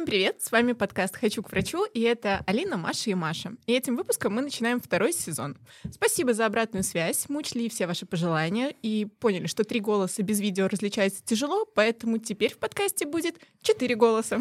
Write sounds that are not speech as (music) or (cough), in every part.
Всем привет! С вами подкаст «Хочу к врачу», и это Алина, Маша и Маша. И этим выпуском мы начинаем второй сезон. Спасибо за обратную связь, мы учли все ваши пожелания и поняли, что три голоса без видео различается тяжело, поэтому теперь в подкасте будет четыре голоса.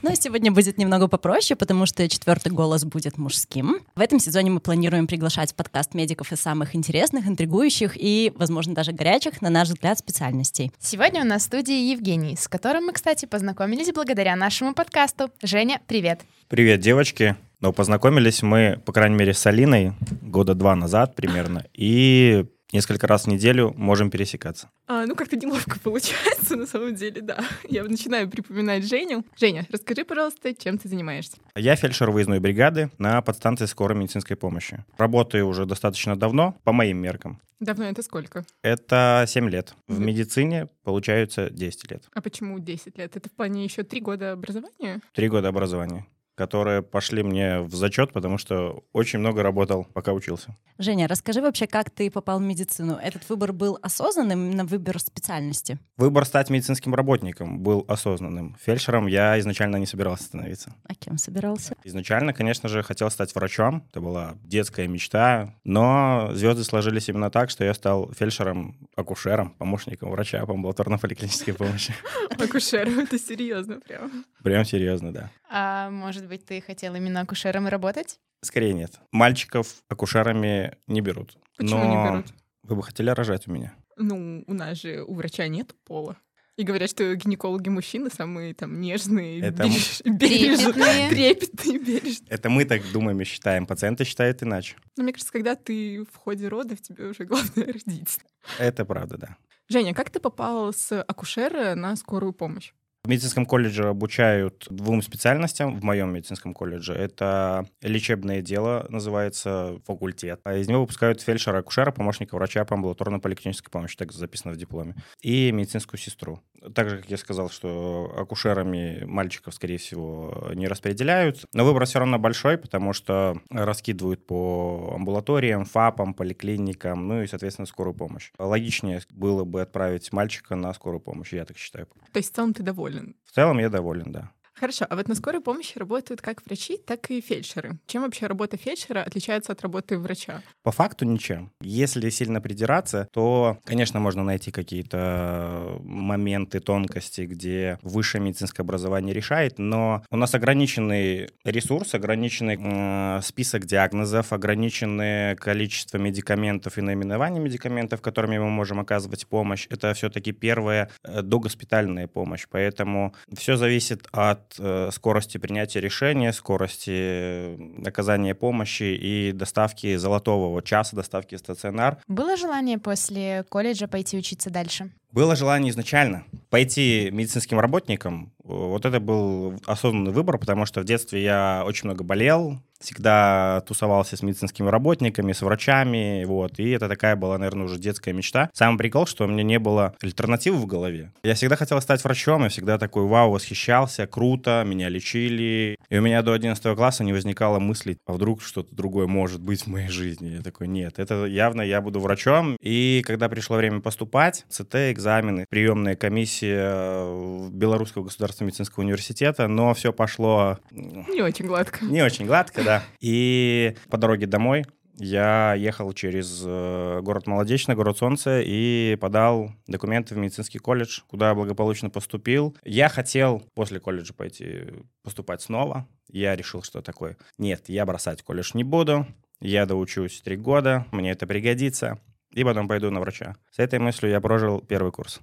Но сегодня будет немного попроще, потому что четвертый голос будет мужским. В этом сезоне мы планируем приглашать в подкаст медиков из самых интересных, интригующих и, возможно, даже горячих, на наш взгляд, специальностей. Сегодня у нас в студии Евгений, с которым мы, кстати, познакомились благодаря нашему подкасту. Женя, привет! Привет, девочки! Но познакомились мы, по крайней мере, с Алиной года два назад примерно, и несколько раз в неделю можем пересекаться. А, ну, как-то неловко (laughs) получается, на самом деле, да. Я начинаю припоминать Женю. Женя, расскажи, пожалуйста, чем ты занимаешься? Я фельдшер выездной бригады на подстанции скорой медицинской помощи. Работаю уже достаточно давно, по моим меркам. Давно это сколько? Это 7 лет. В медицине получается 10 лет. А почему 10 лет? Это в плане еще 3 года образования? 3 года образования которые пошли мне в зачет, потому что очень много работал, пока учился. Женя, расскажи вообще, как ты попал в медицину? Этот выбор был осознанным на выбор специальности? Выбор стать медицинским работником был осознанным. Фельдшером я изначально не собирался становиться. А кем собирался? Изначально, конечно же, хотел стать врачом. Это была детская мечта. Но звезды сложились именно так, что я стал фельдшером, акушером, помощником врача по амбулаторно-поликлинической помощи. Акушером, это серьезно прям. Прям серьезно, да. А может быть, ты хотел именно акушером работать? Скорее нет. Мальчиков акушерами не берут. Почему Но не берут? Вы бы хотели рожать у меня? Ну, у нас же у врача нет пола. И говорят, что гинекологи мужчины самые там нежные, Это береж- (laughs) Трепетные. бережные, трепетные, бережные. Это мы так думаем и считаем. Пациенты считают иначе. Но мне кажется, когда ты в ходе родов, тебе уже главное родить. Это правда, да. Женя, как ты попал с акушера на скорую помощь? В медицинском колледже обучают двум специальностям. В моем медицинском колледже это лечебное дело, называется факультет. А из него выпускают фельдшера, акушера, помощника врача по амбулаторно-поликлинической помощи, так записано в дипломе, и медицинскую сестру. Так же, как я сказал, что акушерами мальчиков, скорее всего, не распределяют. Но выбор все равно большой, потому что раскидывают по амбулаториям, ФАПам, поликлиникам, ну и, соответственно, скорую помощь. Логичнее было бы отправить мальчика на скорую помощь, я так считаю. То есть в целом ты доволен? В целом я доволен, да. Хорошо, а вот на скорой помощи работают как врачи, так и фельдшеры. Чем вообще работа фельдшера отличается от работы врача? По факту ничем. Если сильно придираться, то, конечно, можно найти какие-то моменты, тонкости, где высшее медицинское образование решает, но у нас ограниченный ресурс, ограниченный э, список диагнозов, ограниченное количество медикаментов и наименований медикаментов, которыми мы можем оказывать помощь. Это все-таки первая э, догоспитальная помощь, поэтому все зависит от э, скорости принятия решения, скорости оказания помощи и доставки золотого часа, доставки в стационар. Было желание после колледжа пойти учиться дальше? Было желание изначально пойти медицинским работником. Вот это был осознанный выбор, потому что в детстве я очень много болел, всегда тусовался с медицинскими работниками, с врачами, вот, и это такая была, наверное, уже детская мечта. Самый прикол, что у меня не было альтернативы в голове. Я всегда хотел стать врачом, я всегда такой, вау, восхищался, круто, меня лечили. И у меня до 11 класса не возникало мысли, а вдруг что-то другое может быть в моей жизни. Я такой, нет, это явно я буду врачом. И когда пришло время поступать, ЦТ, экзамены, приемная комиссия в Белорусского государственного медицинского университета, но все пошло Не очень гладко. не очень гладко, да. И по дороге домой я ехал через э, город Молодечный, город Солнце, и подал документы в медицинский колледж, куда благополучно поступил. Я хотел после колледжа пойти поступать снова. Я решил, что такое. Нет, я бросать колледж не буду. Я доучусь три года, мне это пригодится. И потом пойду на врача. С этой мыслью я прожил первый курс.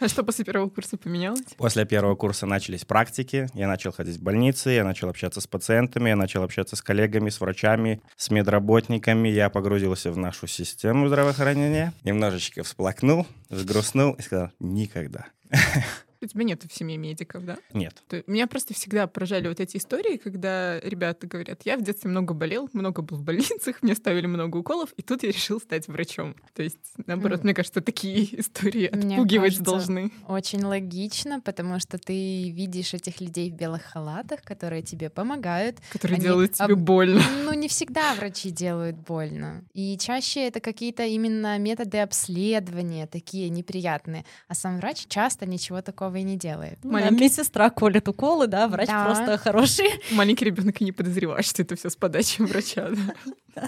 А что после первого курса поменялось? После первого курса начались практики, я начал ходить в больницы, я начал общаться с пациентами, я начал общаться с коллегами, с врачами, с медработниками, я погрузился в нашу систему здравоохранения, немножечко всплакнул, взгрустнул и сказал «никогда». (laughs) У тебя нету в семье медиков, да? Нет. То- Меня просто всегда поражали вот эти истории, когда ребята говорят, я в детстве много болел, много был в больницах, мне ставили много уколов, и тут я решил стать врачом. То есть, наоборот, М. мне кажется, такие (laughs) истории Мне отпугивать кажется, должны. Очень логично, потому что ты видишь этих людей в белых халатах, которые тебе помогают. Которые Они делают тебе об- больно. (laughs) Ну, не всегда врачи делают больно. И чаще это какие-то именно методы обследования, такие неприятные. А сам врач часто ничего такого такого и не делает. Ну да, Маленький- медсестра колет уколы, да, врач Да. просто хороший. Маленький ребенок и не подозревает, что это все с подачи врача. (laughs)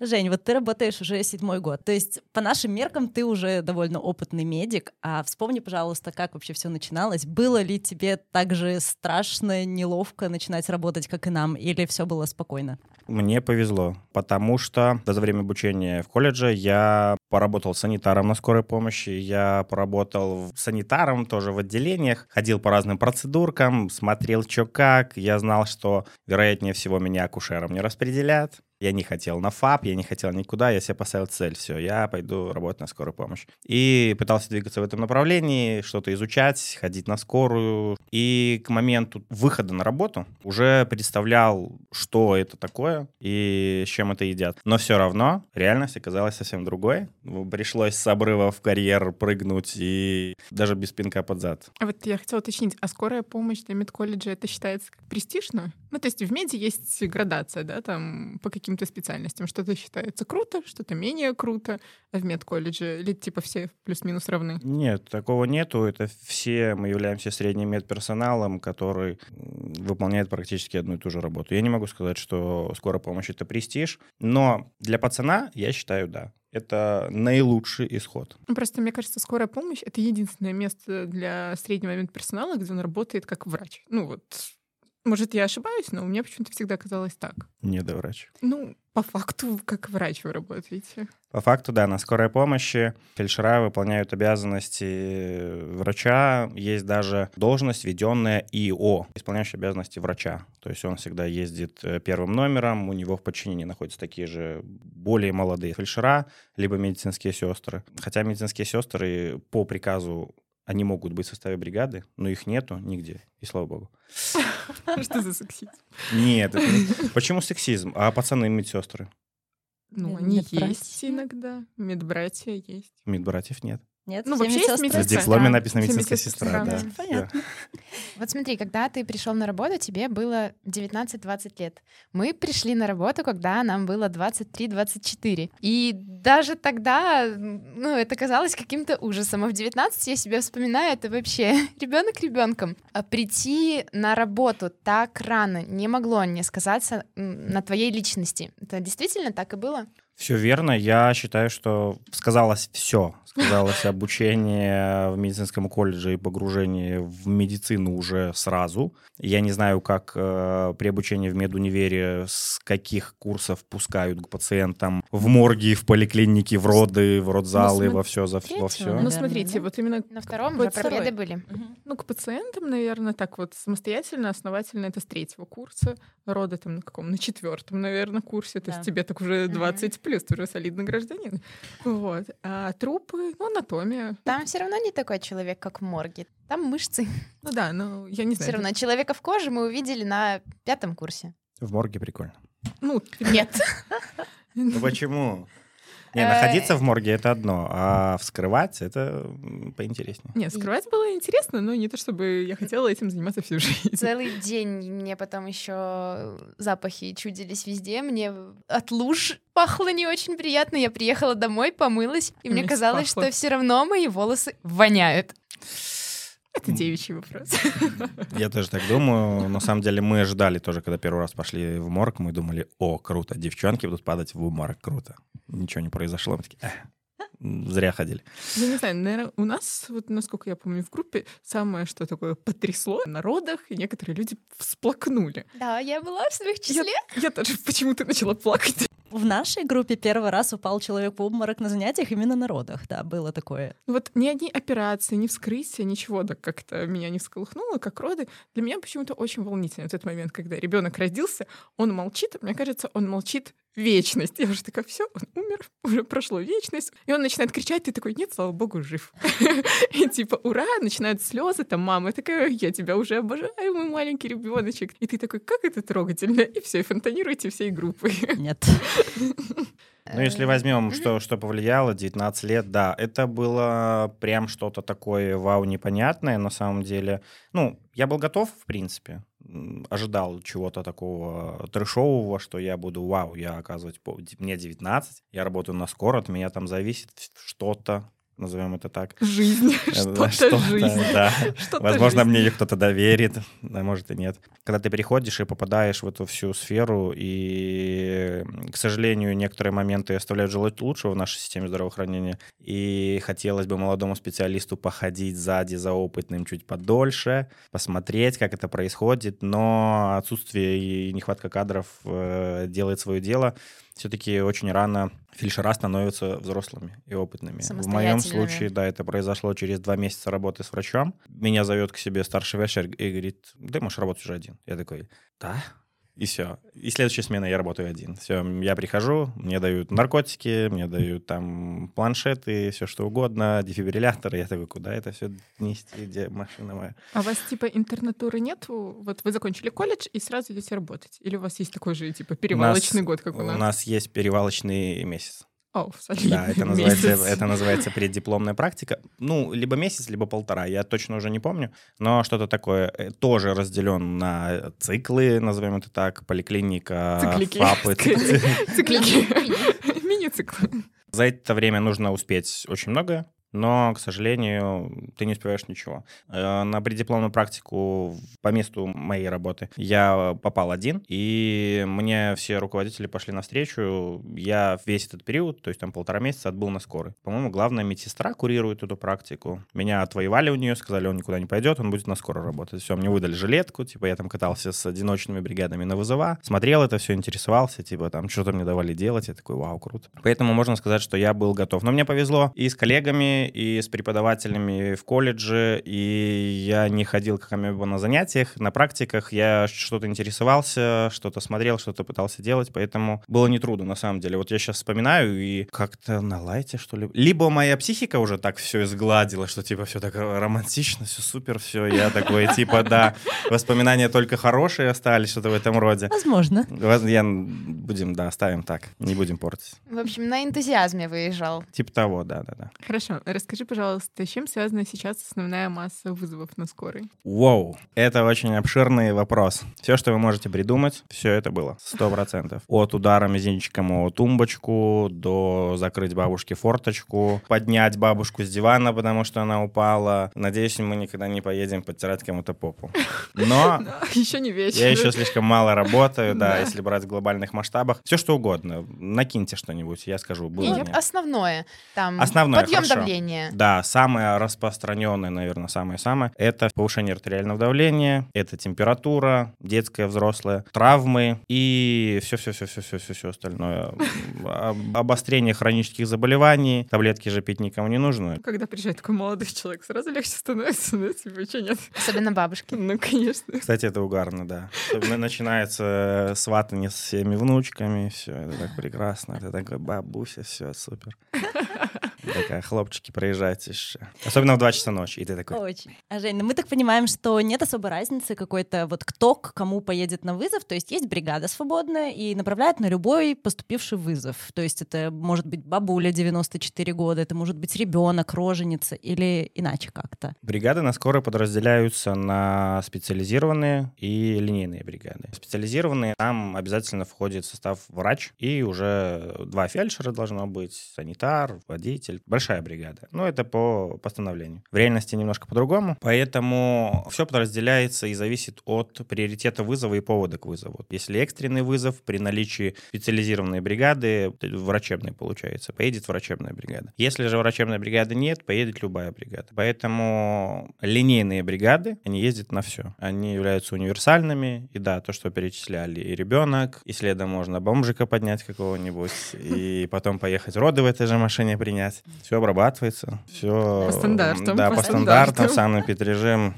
Жень, вот ты работаешь уже седьмой год. То есть, по нашим меркам, ты уже довольно опытный медик. А вспомни, пожалуйста, как вообще все начиналось. Было ли тебе так же страшно, неловко начинать работать, как и нам, или все было спокойно? Мне повезло, потому что за время обучения в колледже я поработал санитаром на скорой помощи, я поработал санитаром тоже в отделениях, ходил по разным процедуркам, смотрел, что как. Я знал, что, вероятнее всего, меня акушером не распределят. Я не хотел на ФАП, я не хотел никуда, я себе поставил цель, все, я пойду работать на скорую помощь. И пытался двигаться в этом направлении, что-то изучать, ходить на скорую. И к моменту выхода на работу уже представлял, что это такое и с чем это едят. Но все равно реальность оказалась совсем другой. Пришлось с обрыва в карьер прыгнуть и даже без пинка под зад. А вот я хотела уточнить, а скорая помощь для медколледжа это считается престижно? Ну, то есть в меди есть градация, да, там по каким-то специальностям. Что-то считается круто, что-то менее круто, а в медколледже или типа все плюс-минус равны? Нет, такого нету. Это все мы являемся средним медперсоналом, который выполняет практически одну и ту же работу. Я не могу сказать, что скорая помощь это престиж, но для пацана я считаю, да. Это наилучший исход. Ну, Просто мне кажется, скорая помощь — это единственное место для среднего медперсонала, где он работает как врач. Ну вот, может, я ошибаюсь, но мне почему-то всегда казалось так. Не до врача. Ну, по факту, как врач вы работаете. По факту, да, на скорой помощи фельдшера выполняют обязанности врача. Есть даже должность, введенная ИО, исполняющая обязанности врача. То есть он всегда ездит э, первым номером, у него в подчинении находятся такие же более молодые фельдшера, либо медицинские сестры. Хотя медицинские сестры по приказу они могут быть в составе бригады, но их нету нигде, и слава богу. (laughs) Что за сексизм? Нет, (laughs) почему сексизм? А пацаны медсестры? Ну, они есть иногда. Медбратья есть. Медбратьев нет. Нет, Ну, вообще есть медсестры? В Медсестра. дипломе написано медицинская сестра, да. Понятно. (laughs) Вот смотри, когда ты пришел на работу, тебе было 19-20 лет. Мы пришли на работу, когда нам было 23-24. И даже тогда, ну, это казалось каким-то ужасом. А в 19 я себя вспоминаю, это вообще (laughs) ребенок ребенком. А прийти на работу так рано не могло не сказаться на твоей личности. Это действительно так и было? Все верно. Я считаю, что сказалось все. Сказалось обучение в медицинском колледже и погружение в медицину уже сразу. Я не знаю, как э, при обучении в медунивере с каких курсов пускают к пациентам в морги, в поликлинике, в роды, в родзалы, Ну, во все, за, во все. Ну, Наверное, смотрите, да? вот именно На втором уже пробеды были. Мгм. Ну, к пациентам, наверное, так вот самостоятельно, основательно это с третьего курса. Роды там на каком? На четвертом, наверное, курсе. То Да. есть тебе так уже Мгм. 20 плюс, ты уже солидный гражданин. Вот. А трупы, ну, анатомия. Там все равно не такой человек, как в морге. Там мышцы. (laughs) Ну да, ну, я не Все знаю. равно человека в коже мы увидели на пятом курсе. В морге прикольно. Ну, Нет. Ну почему? Не, Э, находиться в морге это одно, а вскрывать это поинтереснее. нет, скрывать было интересно, но не то, чтобы я хотела этим заниматься всю жизнь. Целый день мне потом еще запахи чудились везде. Мне от луж пахло не очень приятно. Я приехала домой, помылась, и мне казалось, пахло. что все равно мои волосы воняют. Это девичий вопрос. (laughs) Я тоже так думаю. На самом деле мы ожидали тоже, когда первый раз пошли в морг, мы думали, о, круто, девчонки будут падать в обморок, круто. Ничего не произошло. Мы такие, «Эх, зря ходили. Я не знаю, наверное, у нас, вот насколько я помню, в группе самое, что такое потрясло на родах, и некоторые люди всплакнули. Да, я была в своих Я, числе. я тоже почему-то начала плакать. В нашей группе первый раз упал человек в обморок на занятиях именно на родах, да, было такое. Вот ни одни операции, ни вскрытия, ничего так как-то меня не всколыхнуло, как роды. Для меня почему-то очень волнительный этот момент, когда ребенок родился, он молчит, мне кажется, он молчит вечность. Я уже такая, все, он умер, уже прошло вечность. И он начинает кричать, ты такой, нет, слава богу, жив. (laughs) И типа, ура, начинают слезы, там мама такая, я тебя уже обожаю, мой маленький ребеночек. И ты такой, как это трогательно. И все, и фонтанируете всей группой. (laughs) Нет. Ну, если возьмем, что, что повлияло, 19 лет, да, это было прям что-то такое, вау, непонятное на самом деле. Ну, я был готов, в принципе, ожидал чего-то такого трешового, что я буду, вау, я, оказывается, по- мне 19, я работаю на скоро, от меня там зависит что-то, назовем это так. Жизнь. Да, Что-то жизнь. да. Возможно, жизнь. мне ее кто-то доверит, а может и нет. Когда ты приходишь и попадаешь в эту всю сферу, и, к сожалению, некоторые моменты оставляют желать лучшего в нашей системе здравоохранения, и хотелось бы молодому специалисту походить сзади за опытным чуть подольше, посмотреть, как это происходит, но отсутствие и нехватка кадров э, делает свое дело. Все-таки очень рано фельдшера становятся взрослыми и опытными. В моем случае, да, это произошло через два месяца работы с врачом. Меня зовет к себе старший фельдшер и говорит, ты можешь работать уже один. Я такой, да? И все. И следующая смена я работаю один. Все, я прихожу, мне дают наркотики, мне дают там планшеты, все что угодно, дефибрилляторы. Я такой, куда это все нести, где машина моя? А у вас типа интернатуры нету? Вот вы закончили колледж и сразу идете работать? Или у вас есть такой же типа перевалочный год, как у нас? У нас есть перевалочный месяц. О, солидный Да, это (laughs) называется, месяц. это называется преддипломная практика. Ну, либо месяц, либо полтора, я точно уже не помню. Но что-то такое э, тоже разделен на циклы, назовем это так, поликлиника, Циклики. ФАПы. Циклики. Циклики. Мини-циклы. За это время нужно успеть очень многое. Но, к сожалению, ты не успеваешь ничего. Э, На преддипломную практику по месту моей работы я попал один, и мне все руководители пошли навстречу. Я весь этот период, то есть там полтора месяца, отбыл на скорой. По-моему, главная медсестра курирует эту практику. Меня отвоевали у нее, сказали, он никуда не пойдет, он будет на скорой работать. Все, мне выдали жилетку, типа я там катался с одиночными бригадами на вызова, смотрел это все, интересовался, типа там что-то мне давали делать, я такой, вау, круто. Поэтому можно сказать, что я был готов. Но мне повезло и с коллегами, и с преподавателями в колледже, и я не ходил как амеба на занятиях, на практиках, я что-то интересовался, что-то смотрел, что-то пытался делать, поэтому было нетрудно на самом деле. Вот я сейчас вспоминаю и как-то на лайте, что ли. Либо моя психика уже так все изгладила, что типа все так романтично, все супер, все, я такой, типа, да, воспоминания только хорошие остались, что-то в этом роде. Возможно. Воз- Я будем, да, оставим так, не будем портить. В общем, на энтузиазме выезжал. Типа того, да, да, да. Хорошо, расскажи, пожалуйста, с чем связана сейчас основная масса вызовов на скорой? Воу, это очень обширный вопрос. Все, что вы можете придумать, все это было, сто процентов. От удара мизинчиком о тумбочку, до закрыть бабушке форточку, поднять бабушку с дивана, потому что она упала. Надеюсь, мы никогда не поедем подтирать кому-то попу. Но (laughs) Еще не вечер. я еще слишком мало работаю, да, Да. если брать в глобальных масштабах. Все, что угодно. Накиньте что-нибудь, я скажу, было основное. Там Основное, подъем хорошо. Давления. Да, самое распространенное, наверное, самое-самое, это повышение артериального давления, это температура, детская, взрослая, травмы и все-все-все-все-все-все остальное. (laughs) Об- Обострение хронических заболеваний, таблетки же пить никому не нужно. Когда приезжает такой молодой человек, сразу легче становится, да, тебе что нет? Особенно бабушки. (laughs) Ну, конечно. Кстати, это угарно, да. Начинается сватание с всеми внучками, все, это так прекрасно, это такой бабуся, все, супер. (laughs) Такая, хлопчики, проезжайте еще. Особенно в 2 часа ночи, и ты такой, Очень. А, Жень, ну мы так понимаем, что нет особой разницы какой-то вот кто к кому поедет на вызов. То есть есть бригада свободная и направляет на любой поступивший вызов. То есть это может быть бабуля 94 года, это может быть ребенок, роженица или иначе как-то. Бригады на скорой подразделяются на специализированные и линейные бригады. Специализированные там обязательно входит в состав врач и уже два фельдшера должно быть, санитар, водитель. Большая бригада. Но это по постановлению. В реальности немножко по-другому. Поэтому все подразделяется и зависит от приоритета вызова и повода к вызову. Если экстренный вызов при наличии специализированной бригады, врачебной получается, поедет врачебная бригада. Если же врачебной бригады нет, поедет любая бригада. Поэтому линейные бригады, они ездят на все. Они являются универсальными. И да, то, что перечисляли, и ребенок, и следом можно бомжика поднять какого-нибудь, и потом поехать роды в этой же машине принять. Все обрабатывается, все... По стандартам, Да, по по стандартам, стандартам. санный петрежим.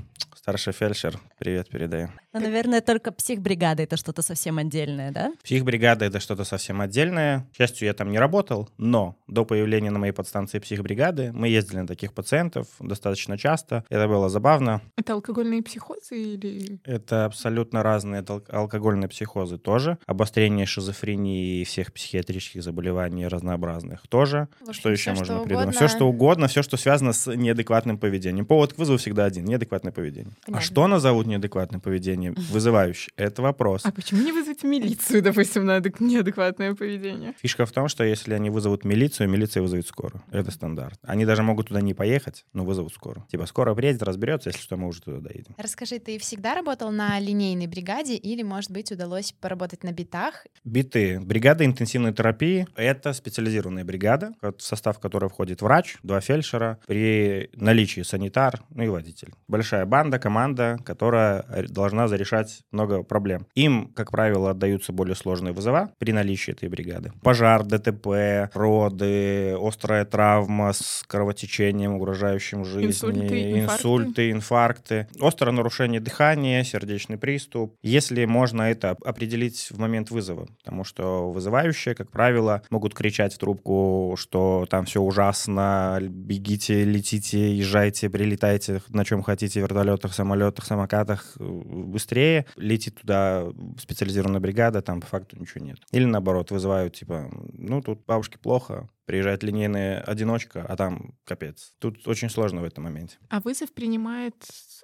Старший фельдшер, привет передаю. Ну, наверное, только психбригада это что-то совсем отдельное, да? Психбригада — это что-то совсем отдельное. К счастью, я там не работал, но до появления на моей подстанции психбригады мы ездили на таких пациентов достаточно часто. Это было забавно. Это алкогольные психозы или... Это абсолютно разные это ал- алкогольные психозы тоже. Обострение шизофрении и всех психиатрических заболеваний разнообразных тоже. Общем, что еще можно что придумать? угодно. Все, что угодно, все, что связано с неадекватным поведением. Повод к вызову всегда один — неадекватное поведение. А Понятно. что назовут неадекватным поведением? Вызывающий. Это вопрос. А почему не вызвать милицию, допустим, на адек- неадекватное поведение? Фишка в том, что если они вызовут милицию, милиция вызовет скорую. Это стандарт. Они даже могут туда не поехать, но вызовут скорую. Типа, скоро приедет, разберется, если что, мы уже туда доедем. Расскажи, ты всегда работал на линейной бригаде или, может быть, удалось поработать на битах? Биты. Бригада интенсивной терапии — это специализированная бригада, в состав которой входит врач, два фельдшера, при наличии санитар, ну и водитель. Большая банда, команда, которая р- должна зарешать много проблем. Им, как правило, отдаются более сложные вызова при наличии этой бригады. Пожар, ДТП, роды, острая травма с кровотечением, угрожающим жизни, Инсульты, инфаркты. инсульты, инфаркты, острое нарушение дыхания, сердечный приступ. Если можно это оп- определить в момент вызова, потому что вызывающие, как правило, могут кричать в трубку, что там все ужасно, бегите, летите, езжайте, прилетайте на чем хотите, вертолетах, самолетах, самокатах, э, быстрее. Летит туда специализированная бригада, там по факту ничего нет. Или наоборот, вызывают, типа, ну, тут бабушке плохо, приезжает линейная одиночка, а там капец. Тут очень сложно в этом моменте. А вызов принимает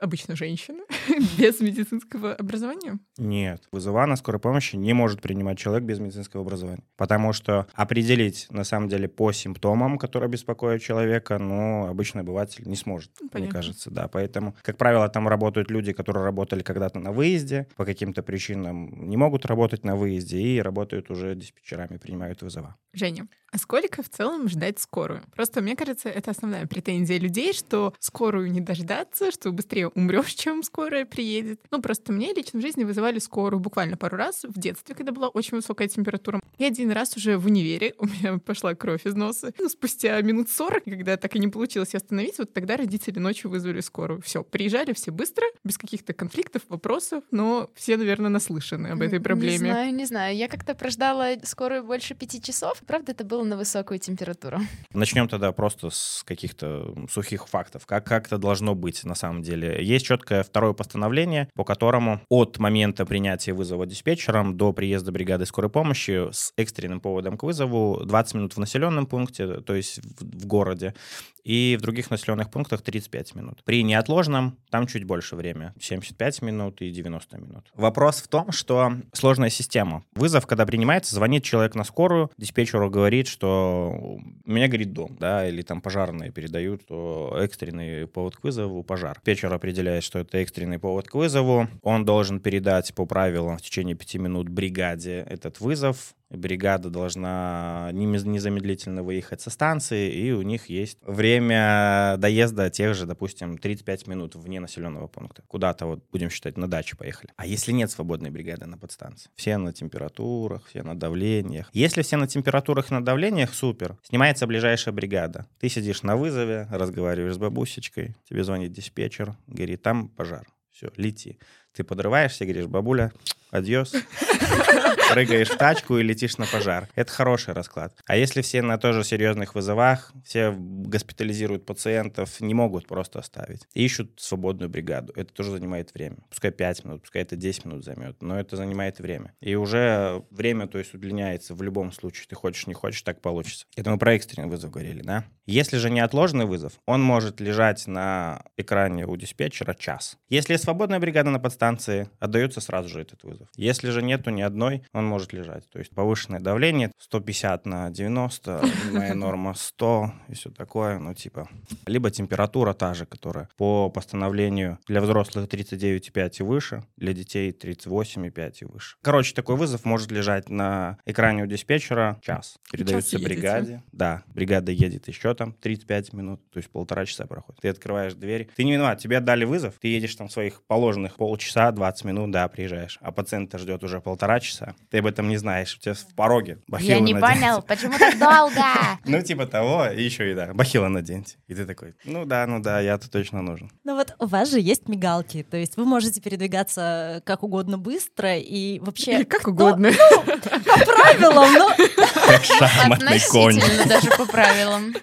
обычно женщина (laughs) без медицинского образования? Нет, вызова на скорой помощи не может принимать человек без медицинского образования. Потому что определить, на самом деле, по симптомам, которые беспокоят человека, ну, обычный обыватель не сможет, Ну, мне понятно. кажется, да. Поэтому, как правило, там работают люди, которые работали когда-то на выезде, по каким-то причинам не могут работать на выезде и работают уже диспетчерами, принимают вызова. Женя, а сколько в целом ждать скорую? Просто, мне кажется, это основная претензия людей, что скорую не дождаться, что быстрее умрешь, чем скорая приедет. Ну, просто мне лично в жизни вызывали скорую буквально пару раз в детстве, когда была очень высокая температура. И один раз уже в универе у меня (laughs) пошла кровь из носа. Ну, спустя минут 40, когда так и не получилось остановить, вот тогда родители ночью вызвали скорую. Все, приезжали все быстро, без каких-то конфликтов, вопросов, но все, наверное, наслышаны об этой Не проблеме. знаю, не знаю. Я как-то прождала скорую больше пяти часов. Правда, это было на высокую температуру. Начнем тогда просто с каких-то сухих фактов. Как, как это должно быть на самом деле? Есть четкое второе постановление, по которому от момента принятия вызова диспетчером до приезда бригады скорой помощи с экстренным поводом к вызову 20 минут в населенном пункте, то есть в, в городе, и в других населенных пунктах 35 минут. При неотложном там чуть больше время, 75 минут и 90 минут. Вопрос в том, что сложная система. Вызов, когда принимается, звонит человек на скорую, диспетчеру говорит, что меня горит дом, да, или там пожарные передают, что экстренный повод к вызову пожар. Диспетчер определяет, что это экстренный повод к вызову. Он должен передать по правилам в течение 5 минут бригаде этот вызов. Бригада должна незамедлительно выехать со станции, и у них есть время доезда тех же, допустим, 35 минут вне населенного пункта. Куда-то, вот будем считать, на даче поехали. А если нет свободной бригады на подстанции? Все на температурах, все на давлениях. Если все на температурах и на давлениях, супер. Снимается ближайшая бригада. Ты сидишь на вызове, разговариваешь с бабусечкой, тебе звонит диспетчер, говорит, там пожар. Все, лети. Ты подрываешься, говоришь, бабуля, адьос. (laughs) Прыгаешь в тачку и летишь на пожар. Это хороший расклад. А если все на тоже серьезных вызовах, все госпитализируют пациентов, не могут просто оставить. Ищут свободную бригаду. Это тоже занимает время. Пускай 5 минут, пускай это 10 минут займет, но это занимает время. И уже время, то есть, удлиняется в любом случае. Ты хочешь, не хочешь, так получится. Это мы про экстренный вызов говорили, да? Если же неотложный вызов, он может лежать на экране у диспетчера час. Если свободная бригада на подстанции, отдается сразу же этот вызов. Если же нету ни одной, он может лежать. То есть повышенное давление 150 на 90, моя норма (laughs) 100 и все такое, ну типа. Либо температура та же, которая по постановлению для взрослых 39,5 и выше, для детей 38,5 и выше. Короче, такой вызов может лежать на экране у диспетчера час. Передается едете. бригаде. Да, бригада едет еще там 35 минут, то есть полтора часа проходит. Ты открываешь дверь. Ты не виноват, тебе отдали вызов, ты едешь там своих положенных полчаса, 20 минут, да, приезжаешь. А пациент ждет уже полтора часа. Ты об этом не знаешь, у тебя в пороге. Я бахилы не наденьте. понял, почему так долго? (laughs) Ну, типа того, и еще и да, бахила наденьте. И ты такой, ну да, ну да, я-то точно нужен. Ну вот у вас же есть мигалки, то есть вы можете передвигаться как угодно быстро и вообще Или как угодно. по правилам, но (laughs) Как шахматный конь. Относительно даже по правилам.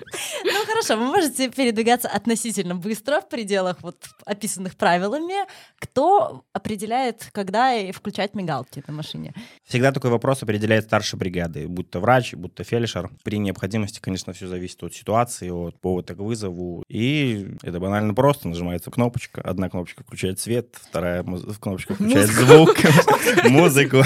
Ну хорошо, вы можете передвигаться относительно быстро в пределах вот описанных правилами. Кто определяет, когда и включать мигалки на машине? Всегда такой вопрос определяет старший бригады, будь то врач, будь то фельдшер. При необходимости, конечно, все зависит от ситуации, от повода к вызову. И это банально просто. Нажимается кнопочка. Одна кнопочка включает свет, вторая кнопочка включает звук, (laughs) музыку.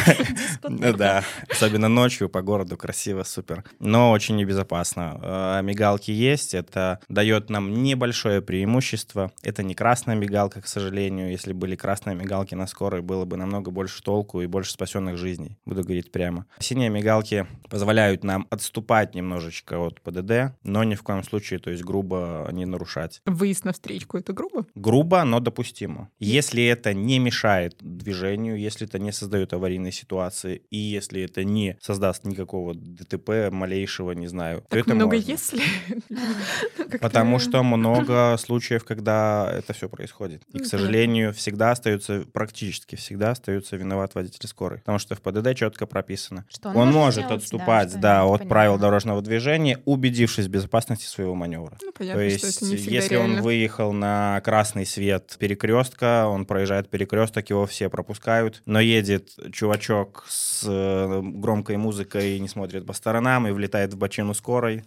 Да, особенно ночью по городу красиво, супер. Но очень небезопасно. Э, Мигалки есть, это дает нам небольшое преимущество. Это не красная мигалка, к сожалению. Если были красные мигалки на скорой, было бы намного больше толку и больше спасенных жизней. Буду говорить прямо. Синие мигалки позволяют нам отступать немножечко от ПДД, но ни в коем случае, то есть грубо не нарушать. Выезд на встречку — это грубо? Грубо, но допустимо. Если это не мешает движению, если это не создает аварийной ситуации, и если это не создаст никакого ДТП, малейшего, не знаю, Так это много можно. если. (laughs) Ну, Потому что (laughs) много случаев, когда это все происходит. И, Ну, к да. сожалению, всегда остается, практически всегда остается виноват водитель скорой. Потому что в ПДД четко прописано. Что Он, может делать, да, отступать, что да, это от понятно. правил дорожного движения, убедившись в безопасности своего маневра. Ну, То понятно, что есть, это не всегда если он реально. выехал на красный свет перекрестка, он проезжает перекресток, его все пропускают, но едет чувачок с э, громкой музыкой и не смотрит по сторонам и влетает в бочину скорой.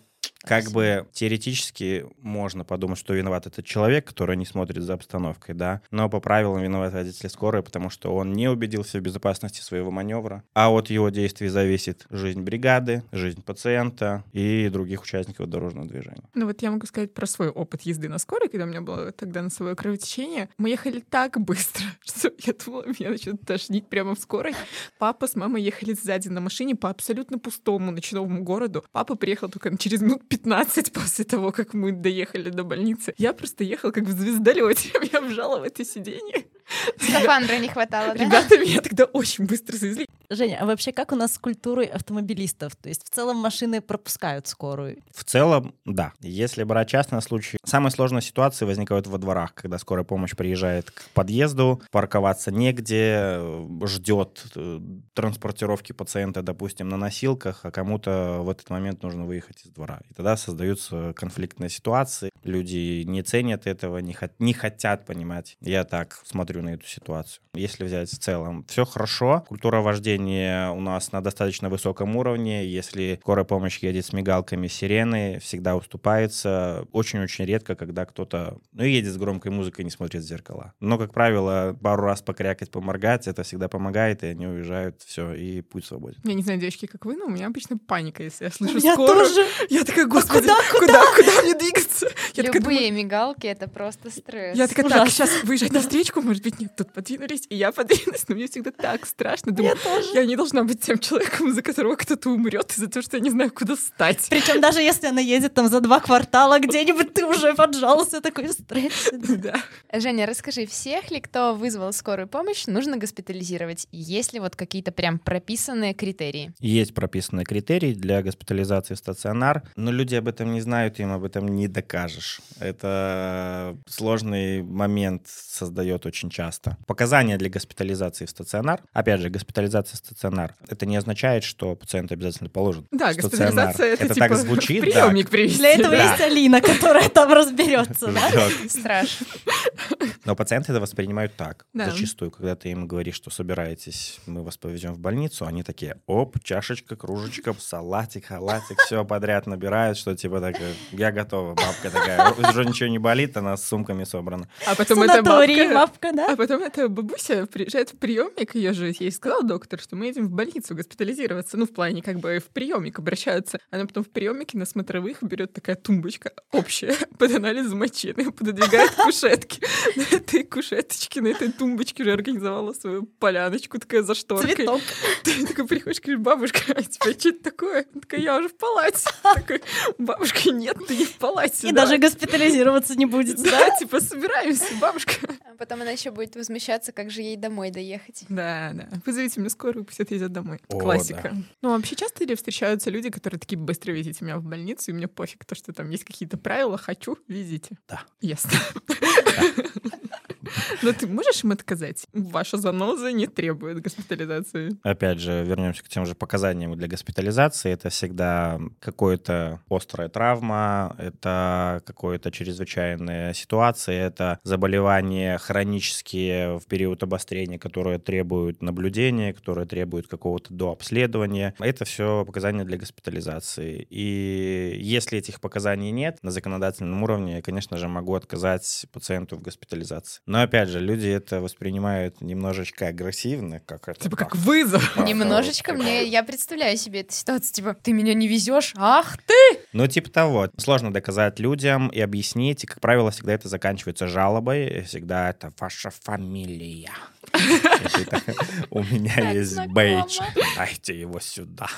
Как бы теоретически можно подумать, что виноват этот человек, который не смотрит за обстановкой, да, но по правилам виноват водитель скорой, потому что он не убедился в безопасности своего маневра, а от его действий зависит жизнь бригады, жизнь пациента и других участников дорожного движения. Ну вот я могу сказать про свой опыт езды на скорой, когда у меня было тогда носовое кровотечение. Мы ехали так быстро, (laughs) что я думала, меня начнет тошнить прямо в скорой. Папа с мамой ехали сзади на машине по абсолютно пустому ночному городу. Папа приехал только через минут 15 после того, как мы доехали до больницы. Я просто ехала как в звездолете. (laughs) Я вжала в это сиденье. Скафандра не хватало, да? Ребята меня тогда очень быстро завезли. Женя, а вообще как у нас с культурой автомобилистов? То есть в целом машины пропускают скорую? В целом, да. Если брать частные случаи, самые сложные ситуации возникают во дворах, когда скорая помощь приезжает к подъезду, парковаться негде, э, ждет э, транспортировки пациента, допустим, на носилках, а кому-то в этот момент нужно выехать из двора. И тогда создаются конфликтные ситуации. Люди не ценят этого, не, хот- не хотят понимать. Я так смотрю на эту ситуацию. Если взять в целом, все хорошо. Культура вождения у нас на достаточно высоком уровне. Если скорая помощь едет с мигалками, сирены, всегда уступается. Очень-очень редко, когда кто-то ну, едет с громкой музыкой и не смотрит в зеркала. Но, как правило, пару раз покрякать, поморгать, это всегда помогает, и они уезжают, все, и путь свободен. Я не знаю, девочки, как вы, но у меня обычно паника, если я слышу Я скорую. тоже. Я такая, господи, куда, куда, мне двигаться? Я такая думаю, Любые мигалки — это просто стресс. Я такая, Ужасно. так, сейчас выезжать на встречку, может быть, нет, тут подвинулись, и я подвинулась, но мне всегда так страшно. Думаю, Я тоже. я не должна быть тем человеком, за которого кто-то умрет, из-за того, что я не знаю, куда стать. Причем даже если она едет там за два квартала где-нибудь, ты уже поджался такой в стрессе. (laughs) Да. Женя, расскажи, всех ли, кто вызвал скорую помощь, нужно госпитализировать? Есть ли вот какие-то прям прописанные критерии? Есть прописанные критерии для госпитализации в стационар, но люди об этом не знают, им об этом не докажешь. Это сложный момент создает очень часто. Показания для госпитализации в стационар. Опять же, госпитализация в стационар. Это не означает, что пациент обязательно положен Да, в стационар. госпитализация это, это типа так звучит, да. приемник привести. Для этого Да. есть Алина, которая там разберется, да? Страж. Но пациенты это воспринимают так. Да. Зачастую, когда ты им говоришь, что собираетесь, мы вас повезем в больницу, они такие, оп, чашечка, кружечка, салатик, халатик, все подряд набирают, что типа так, я готова. Бабка такая, (laughs) уже ничего не болит, она с сумками собрана. А потом эта бабка... бабка, да? А потом эта бабуся приезжает в приемник, ее же ей сказал доктор, что мы едем в больницу госпитализироваться. Ну, в плане как бы в приемник обращаются. Она потом в приемнике на смотровых берет такая тумбочка общая (laughs) под анализ мочины, (laughs) пододвигает к кушетке. На этой кушеточке, на этой тумбочке же организовала свою поляночку, такая за шторкой. Цветок. Ты такой приходишь, говоришь, бабушка, а тебя что это такое? Такая, я уже в палате. Такой, бабушка, нет, ты не в палате. И да». Даже госпитализироваться не будет. Да, типа, собираемся, бабушка. А потом она еще будет возмущаться, как же ей домой доехать. Да, да. Вызовите мне скорую, пусть отвезет домой. О, классика. Ну, вообще часто ли встречаются люди, которые такие, быстро везите меня в больницу, и мне пофиг, то, что там есть какие-то правила, хочу, везите. Да. Ясно. Но ты можешь им отказать? Ваша заноза не требует госпитализации. Опять же, вернемся к тем же показаниям для госпитализации. Это всегда какая-то острая травма, это какая-то чрезвычайная ситуация, это заболевания хронические в период обострения, которые требуют наблюдения, которые требуют какого-то дообследования. Это все показания для госпитализации. И если этих показаний нет на законодательном уровне, я, конечно же, могу отказать пациенту в госпитализации. Но опять же, люди это воспринимают немножечко агрессивно, как это. Типа как вызов. А, Немножечко вот, мне, я представляю себе эту ситуацию, типа, ты меня не везешь, ах ты! Ну, типа того. Сложно доказать людям и объяснить. И, как правило, всегда это заканчивается жалобой. Всегда это ваша фамилия. У меня есть бейдж. Дайте его сюда.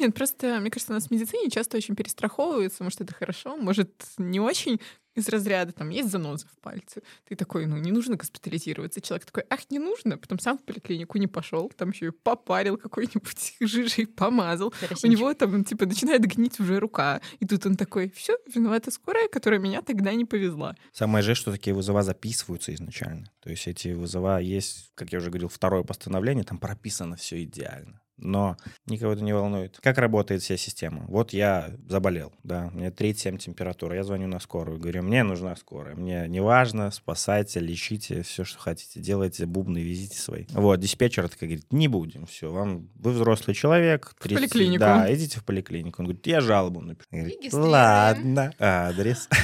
Нет, просто, мне кажется, у нас в медицине часто очень перестраховываются, может, это хорошо, может, не очень из разряда, там, есть заноза в пальце. Ты такой, ну, не нужно госпитализироваться. Человек такой, ах, не нужно. Потом сам в поликлинику не пошел, там еще и попарил какой-нибудь (laughs) жижей, помазал. У него там, типа, начинает гнить уже рука. И тут он такой, все, виновата скорая, которая меня тогда не повезла. Самое же, что такие вызова записываются изначально. То есть эти вызова есть, как я уже говорил, второе постановление, там прописано все идеально. Но никого это не волнует. Как работает вся система? Вот я заболел, да, у меня 37 температура, я звоню на скорую, говорю, мне нужна скорая, мне не важно, спасайте, лечите, все, что хотите, делайте, бубны везите свои. Вот, диспетчер такой говорит, не будем, все, вам, вы взрослый человек. 30, поликлинику. Да, идите в поликлинику. Он говорит, я жалобу напишу. Регистрируем. Ладно, адрес. (laughs)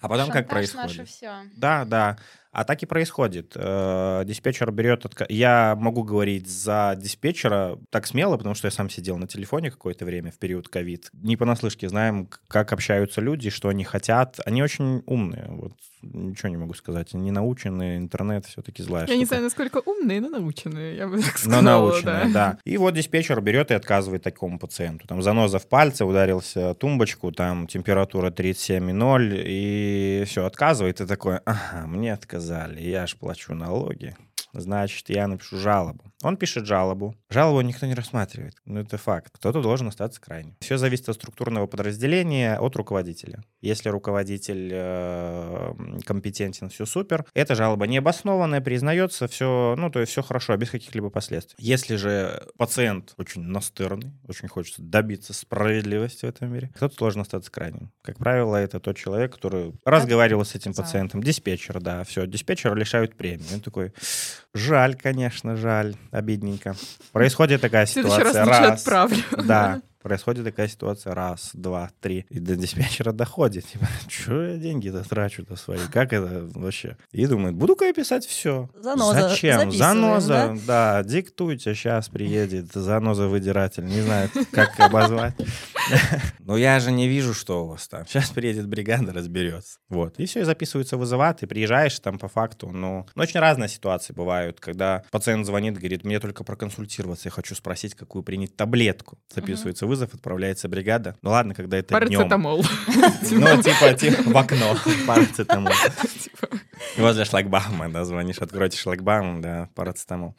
А потом как происходит? Да, да. А так и происходит. Э, Диспетчер берет... отка- Я могу говорить за диспетчера так смело, потому что я сам сидел на телефоне какое-то время в период ковид. Не понаслышке знаем, как общаются люди, что они хотят. Они очень умные. Вот ничего не могу сказать. Они научены, интернет все-таки злая Я не штука. знаю, насколько умные, но наученные, я бы (laughs) так Но сказала. наученная, да. да. И вот диспетчер берет и отказывает такому пациенту. Там заноза в пальце, ударился тумбочку, там температура 37,0, и все, отказывает. И такой, ага, мне отказали, я ж плачу налоги. Значит, я напишу жалобу. Он пишет жалобу. Жалобу никто не рассматривает. Ну, это факт. Кто-то должен остаться крайним. Все зависит от структурного подразделения, от руководителя. Если руководитель э, компетентен, все супер. Эта жалоба необоснованная, признается, все, ну, то есть все хорошо, без каких-либо последствий. Если же пациент очень настырный, очень хочется добиться справедливости в этом мире, кто-то должен остаться крайним. Как правило, это тот человек, который разговаривал с этим пациентом. Диспетчер, да, все. Диспетчера лишают премии. Он такой, жаль, конечно, жаль, обидненько. Происходит такая В следующий раз ситуация. Раз. отправлю. Да, происходит такая ситуация раз, два, три. И до диспетчера доходит. Типа, (laughs) что я деньги-то трачу-то свои? Как это вообще? И думает, буду-ка я писать все. Заноза. Зачем? Заноза, да? диктуйте, сейчас приедет (laughs) заноза-выдиратель. Не знаю, (laughs) как обозвать. Но я же не вижу, что у вас там. Сейчас приедет бригада, разберется. Вот. И все, и записываются вызова, ты приезжаешь там по факту. Ну, ну, очень разные ситуации бывают, когда пациент звонит, говорит, мне только проконсультироваться, я хочу спросить, какую принять таблетку. Записывается вызов, отправляется бригада. Ну ладно, когда это. Парацетамол. Ну, типа, типа, в окно. Парацетамол. (laughs) Возле шлагбаума, да, звонишь, откройте шлагбаум, да, парацетамол.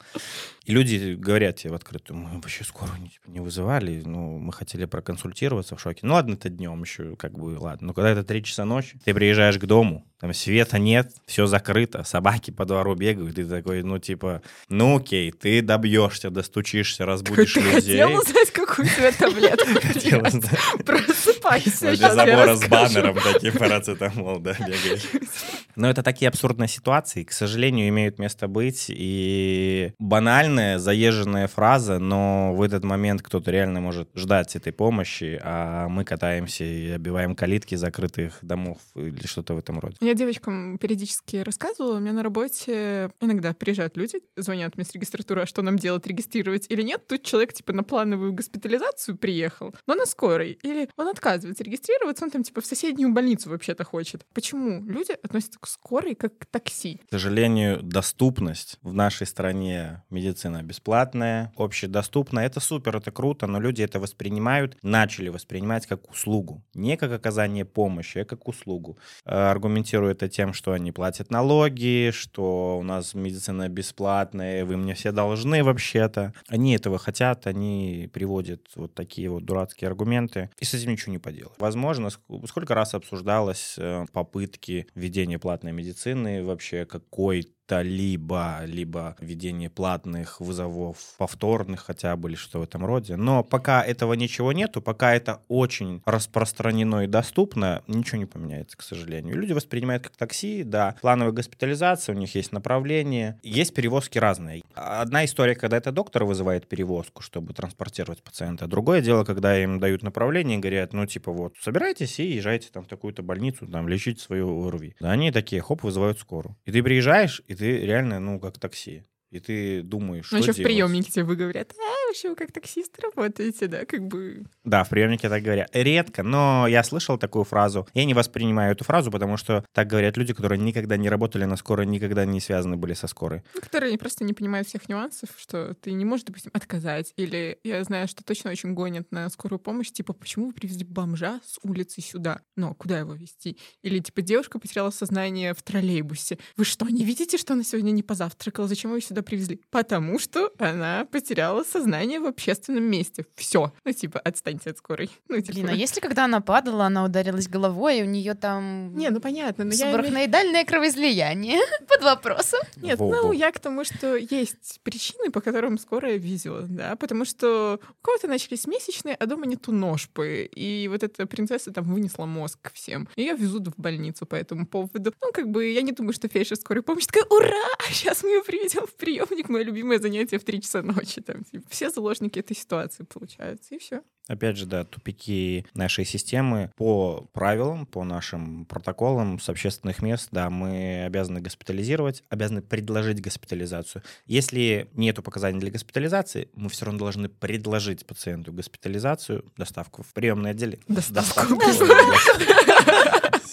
И люди говорят тебе в открытую, мы вообще скорую не, не вызывали, ну, мы хотели проконсультироваться в шоке. Ну, ладно, это днем еще, как бы, ладно. Но когда это 3 часа ночи, ты приезжаешь к дому, там света нет, все закрыто, собаки по двору бегают, и ты такой, ну, типа, ну, окей, ты добьешься, достучишься, разбудишь Ты людей. хотел узнать, какую тебе таблетку (laughs) Хотела знать. Просыпайся, Возле забора с баннером таким парацетамол, да, бегаешь. (laughs) Но это такие абсурдные ситуации, к сожалению, имеют место быть. И банальная, заезженная фраза, но в этот момент кто-то реально может ждать этой помощи, а мы катаемся и обиваем калитки закрытых домов или что-то в этом роде. Я девочкам периодически рассказывала, у меня на работе иногда приезжают люди, звонят мне с регистратуры, а что нам делать, регистрировать или нет. Тут человек типа на плановую госпитализацию приехал, но на скорой. Или он отказывается регистрироваться, он там типа в соседнюю больницу вообще-то хочет. Почему люди относятся к скорой как такси? К сожалению, доступность в нашей стране медицина бесплатная, общедоступная. Это супер, это круто, но люди это воспринимают, начали воспринимать как услугу. Не как оказание помощи, а как услугу. Э, аргументируют это тем, что они платят налоги, что у нас медицина бесплатная, вы мне все должны вообще-то. Они этого хотят, они приводят вот такие вот дурацкие аргументы, и с этим ничего не поделать. Возможно, сколько раз обсуждалось э, попытки введения платной медицины, вообще какой то либо, либо введение платных вызовов повторных хотя бы или что в этом роде. Но пока этого ничего нету, пока это очень распространено и доступно, ничего не поменяется, к сожалению. Люди воспринимают как такси, да, плановая госпитализация, у них есть направление, есть перевозки разные. Одна история, когда это доктор вызывает перевозку, чтобы транспортировать пациента. Другое дело, когда им дают направление и говорят, ну, типа, вот, собирайтесь и езжайте там в такую-то больницу, там, лечить свою ОРВИ. Да, они такие, хоп, вызывают скорую. И ты приезжаешь, и ты реально, ну, как такси и ты думаешь, ну, что еще в приемнике тебе выговорят, а, вообще вы как таксист работаете, да, как бы... Да, в приемнике так говорят. Редко, но я слышал такую фразу. Я не воспринимаю эту фразу, потому что так говорят люди, которые никогда не работали на скорой, никогда не связаны были со скорой. Ну, которые просто не понимают всех нюансов, что ты не можешь, допустим, отказать. Или я знаю, что точно очень гонят на скорую помощь, типа, почему вы привезли бомжа с улицы сюда? Ну, а куда его везти? Или, типа, девушка потеряла сознание в троллейбусе. Вы что, не видите, что она сегодня не позавтракала? Зачем вы сюда привезли? Потому что она потеряла сознание в общественном месте. Все. Ну, типа, отстаньте от скорой. Ну, типа... Блин, а если когда она падала, она ударилась головой, и у нее там... Не, ну понятно. Но Субарахноидальное я... кровоизлияние (laughs) под вопросом. Нет, Во-во. ну я к тому, что есть причины, по которым скорая везет, да, потому что у кого-то начались месячные, а дома нету ножпы, и вот эта принцесса там вынесла мозг всем. Ее везут в больницу по этому поводу. Ну, как бы, я не думаю, что фельдшер скорой помощи такая, ура, (laughs) сейчас мы ее приведем в приемник, мое любимое занятие в 3 часа ночи. Там, типа, все заложники этой ситуации получаются, и все. Опять же, да, тупики нашей системы по правилам, по нашим протоколам с общественных мест, да, мы обязаны госпитализировать, обязаны предложить госпитализацию. Если нету показаний для госпитализации, мы все равно должны предложить пациенту госпитализацию, доставку в приемное отделение. Доставку.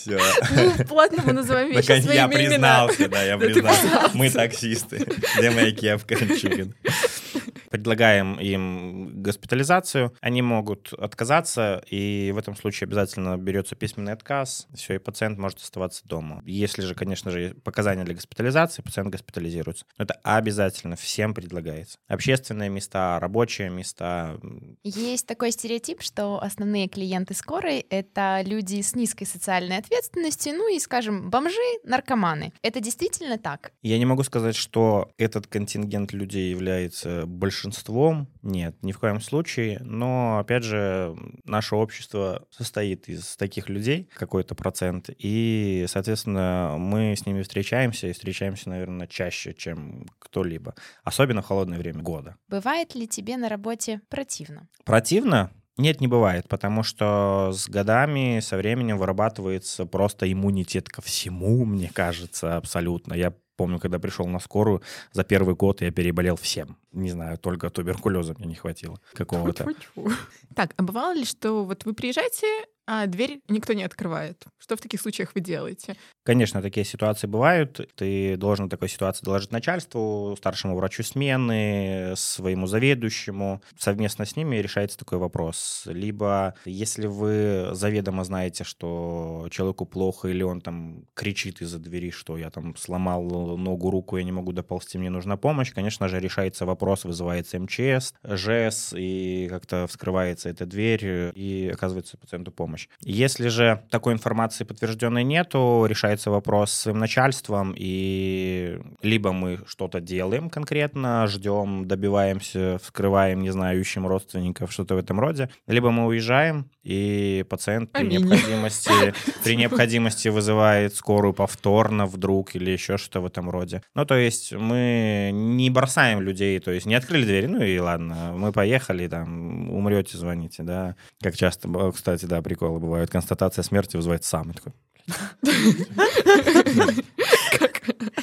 Все. Платно мы называем вещи Я признался, да, я признался. Мы таксисты. Где моя кепка, Чиган? Предлагаем им госпитализацию, они могут отказаться, и в этом случае обязательно берется письменный отказ, все, и пациент может оставаться дома. Если же, конечно же, показания для госпитализации, пациент госпитализируется. Но это обязательно всем предлагается. Общественные места, рабочие места. Есть такой стереотип, что основные клиенты скорой — это люди с низкой социальной ответственностью, ну и, скажем, бомжи, наркоманы. Это действительно так? Я не могу сказать, что этот контингент людей является большим большинством нет, ни в коем случае. Но, опять же, наше общество состоит из таких людей, какой-то процент, и, соответственно, мы с ними встречаемся, и встречаемся, наверное, чаще, чем кто-либо. Особенно в холодное время года. Бывает ли тебе на работе противно? Противно? Нет, не бывает, потому что с годами, со временем вырабатывается просто иммунитет ко всему, мне кажется, абсолютно. Я помню, когда пришел на скорую, за первый год я переболел всем. Не знаю, только туберкулеза мне не хватило какого-то. (laughs) Так, а бывало ли, что вот вы приезжаете, а дверь никто не открывает. Что в таких случаях вы делаете? Конечно, такие ситуации бывают. Ты должен в такой ситуации доложить начальству, старшему врачу смены, своему заведующему. Совместно с ними решается такой вопрос. Либо, если вы заведомо знаете, что человеку плохо, или он там кричит из-за двери, что я там сломал ногу, руку, я не могу доползти, мне нужна помощь, конечно же, решается вопрос, вызывается МЧС, ЖЭС, и как-то вскрывается эта дверь, и оказывается пациенту помощь. Если же такой информации подтвержденной нету, решается вопрос с начальством, и либо мы что-то делаем конкретно, ждем, добиваемся, вскрываем, не знаю, ищем родственников, что-то в этом роде, либо мы уезжаем, и пациент при необходимости, (laughs) при необходимости вызывает скорую повторно вдруг или еще что-то в этом роде. Ну, то есть мы не бросаем людей, то есть не открыли двери, ну и ладно, мы поехали, там, умрете, звоните, да. Как часто, кстати, да, приколы бывают. Констатация смерти вызывает самый такой.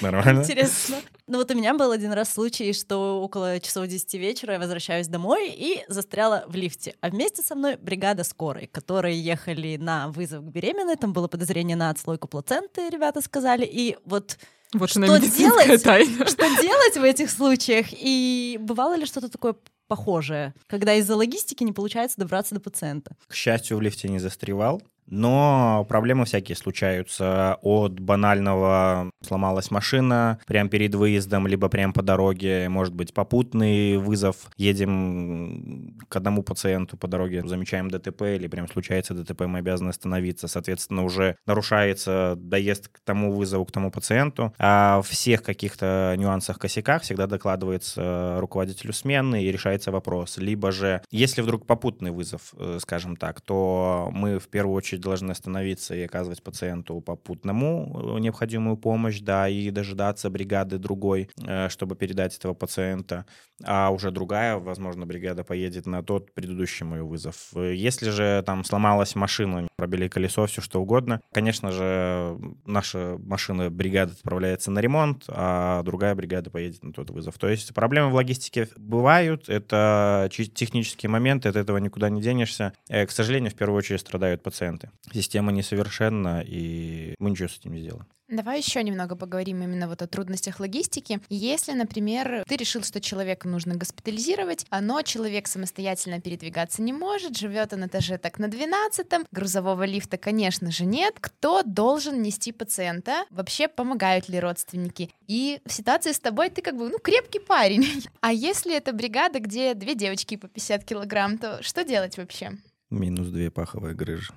Нормально? Интересно. Ну вот у меня был один раз случай, что около часов 10 вечера я возвращаюсь домой и застряла в лифте. А вместе со мной бригада скорой, которые ехали на вызов к беременной. Там было подозрение на отслойку плаценты, ребята сказали. И вот Вот Что она делать? тайна. Что делать в этих случаях? И бывало ли что-то такое похожее, когда из-за логистики не получается добраться до пациента? К счастью, в лифте не застревал. Но проблемы всякие случаются. От банального сломалась машина прямо перед выездом, либо прямо по дороге. Может быть, попутный вызов. Едем к одному пациенту по дороге, замечаем ДТП, или прям случается ДТП, мы обязаны остановиться. Соответственно, уже нарушается доезд к тому вызову, к тому пациенту. А всех каких-то нюансах, косяках всегда докладывается руководителю смены и решается вопрос. Либо же, если вдруг попутный вызов, э, скажем так, то мы в первую очередь должны остановиться и оказывать пациенту попутному э, необходимую помощь, да, и дожидаться бригады другой, э, чтобы передать этого пациента. А уже другая, возможно, бригада поедет на тот предыдущий мой вызов. Э, Если же там сломалась машина, пробили колесо, все что угодно, конечно же, наша машина, бригада отправляется на ремонт, а другая бригада поедет на тот вызов. То есть проблемы в логистике бывают, это технические моменты, от этого никуда не денешься. К сожалению, в первую очередь страдают пациенты. Система несовершенна, и мы ничего с этим не сделаем. Давай еще немного поговорим именно вот о трудностях логистики. Если, например, ты решил, что человека нужно госпитализировать, а но человек самостоятельно передвигаться не может, живет он этаже так на 12 грузового лифта, конечно же, нет. Кто должен нести пациента? Вообще помогают ли родственники? И в ситуации с тобой ты как бы, ну, крепкий парень. (laughs) А если это бригада, где две девочки по 50 килограмм, то что делать вообще? Минус две паховые грыжи.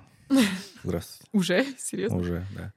Здравствуйте. (laughs) Уже? Серьезно? Уже, да.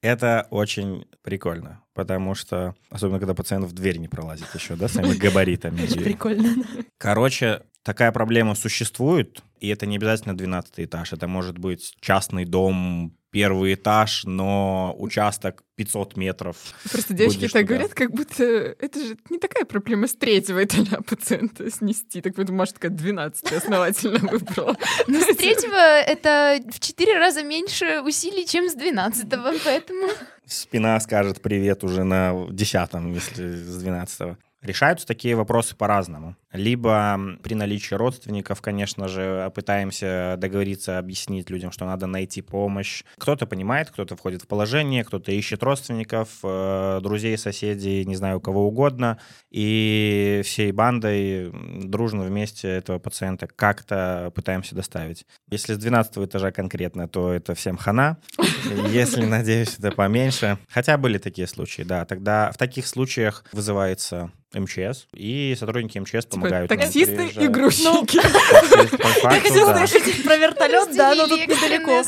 Это очень прикольно, потому что, особенно когда пациент в дверь не пролазит еще, да, своими габаритами. И- прикольно. Короче, такая проблема существует, и это не обязательно 12 этаж, это может быть частный дом, первый этаж, но участок 500 метров. Просто девочки Будешь так туда. говорят, как будто это же не такая проблема с третьего этажа (laughs) пациента снести. Так поэтому, может, такая 12 основательно выбрала. Ну, с (laughs) третьего это в четыре раза меньше усилий, чем с двенадцатого, поэтому... Спина скажет привет уже на десятом, если с 12 Решаются такие вопросы по-разному. Либо при наличии родственников, конечно же, пытаемся договориться, объяснить людям, что надо найти помощь. Кто-то понимает, кто-то входит в положение, кто-то ищет родственников, э, друзей, соседей, не знаю, кого угодно. И всей бандой дружно вместе этого пациента как-то пытаемся доставить. Если с 12 этажа конкретно, то это всем хана. Если, надеюсь, это поменьше. Хотя были такие случаи, да. Тогда в таких случаях вызывается МЧС, и сотрудники МЧС Типа помогают. нам, таксисты и грузчики. (laughs) По Я хотела спросить про вертолет, да, но тут недалеко.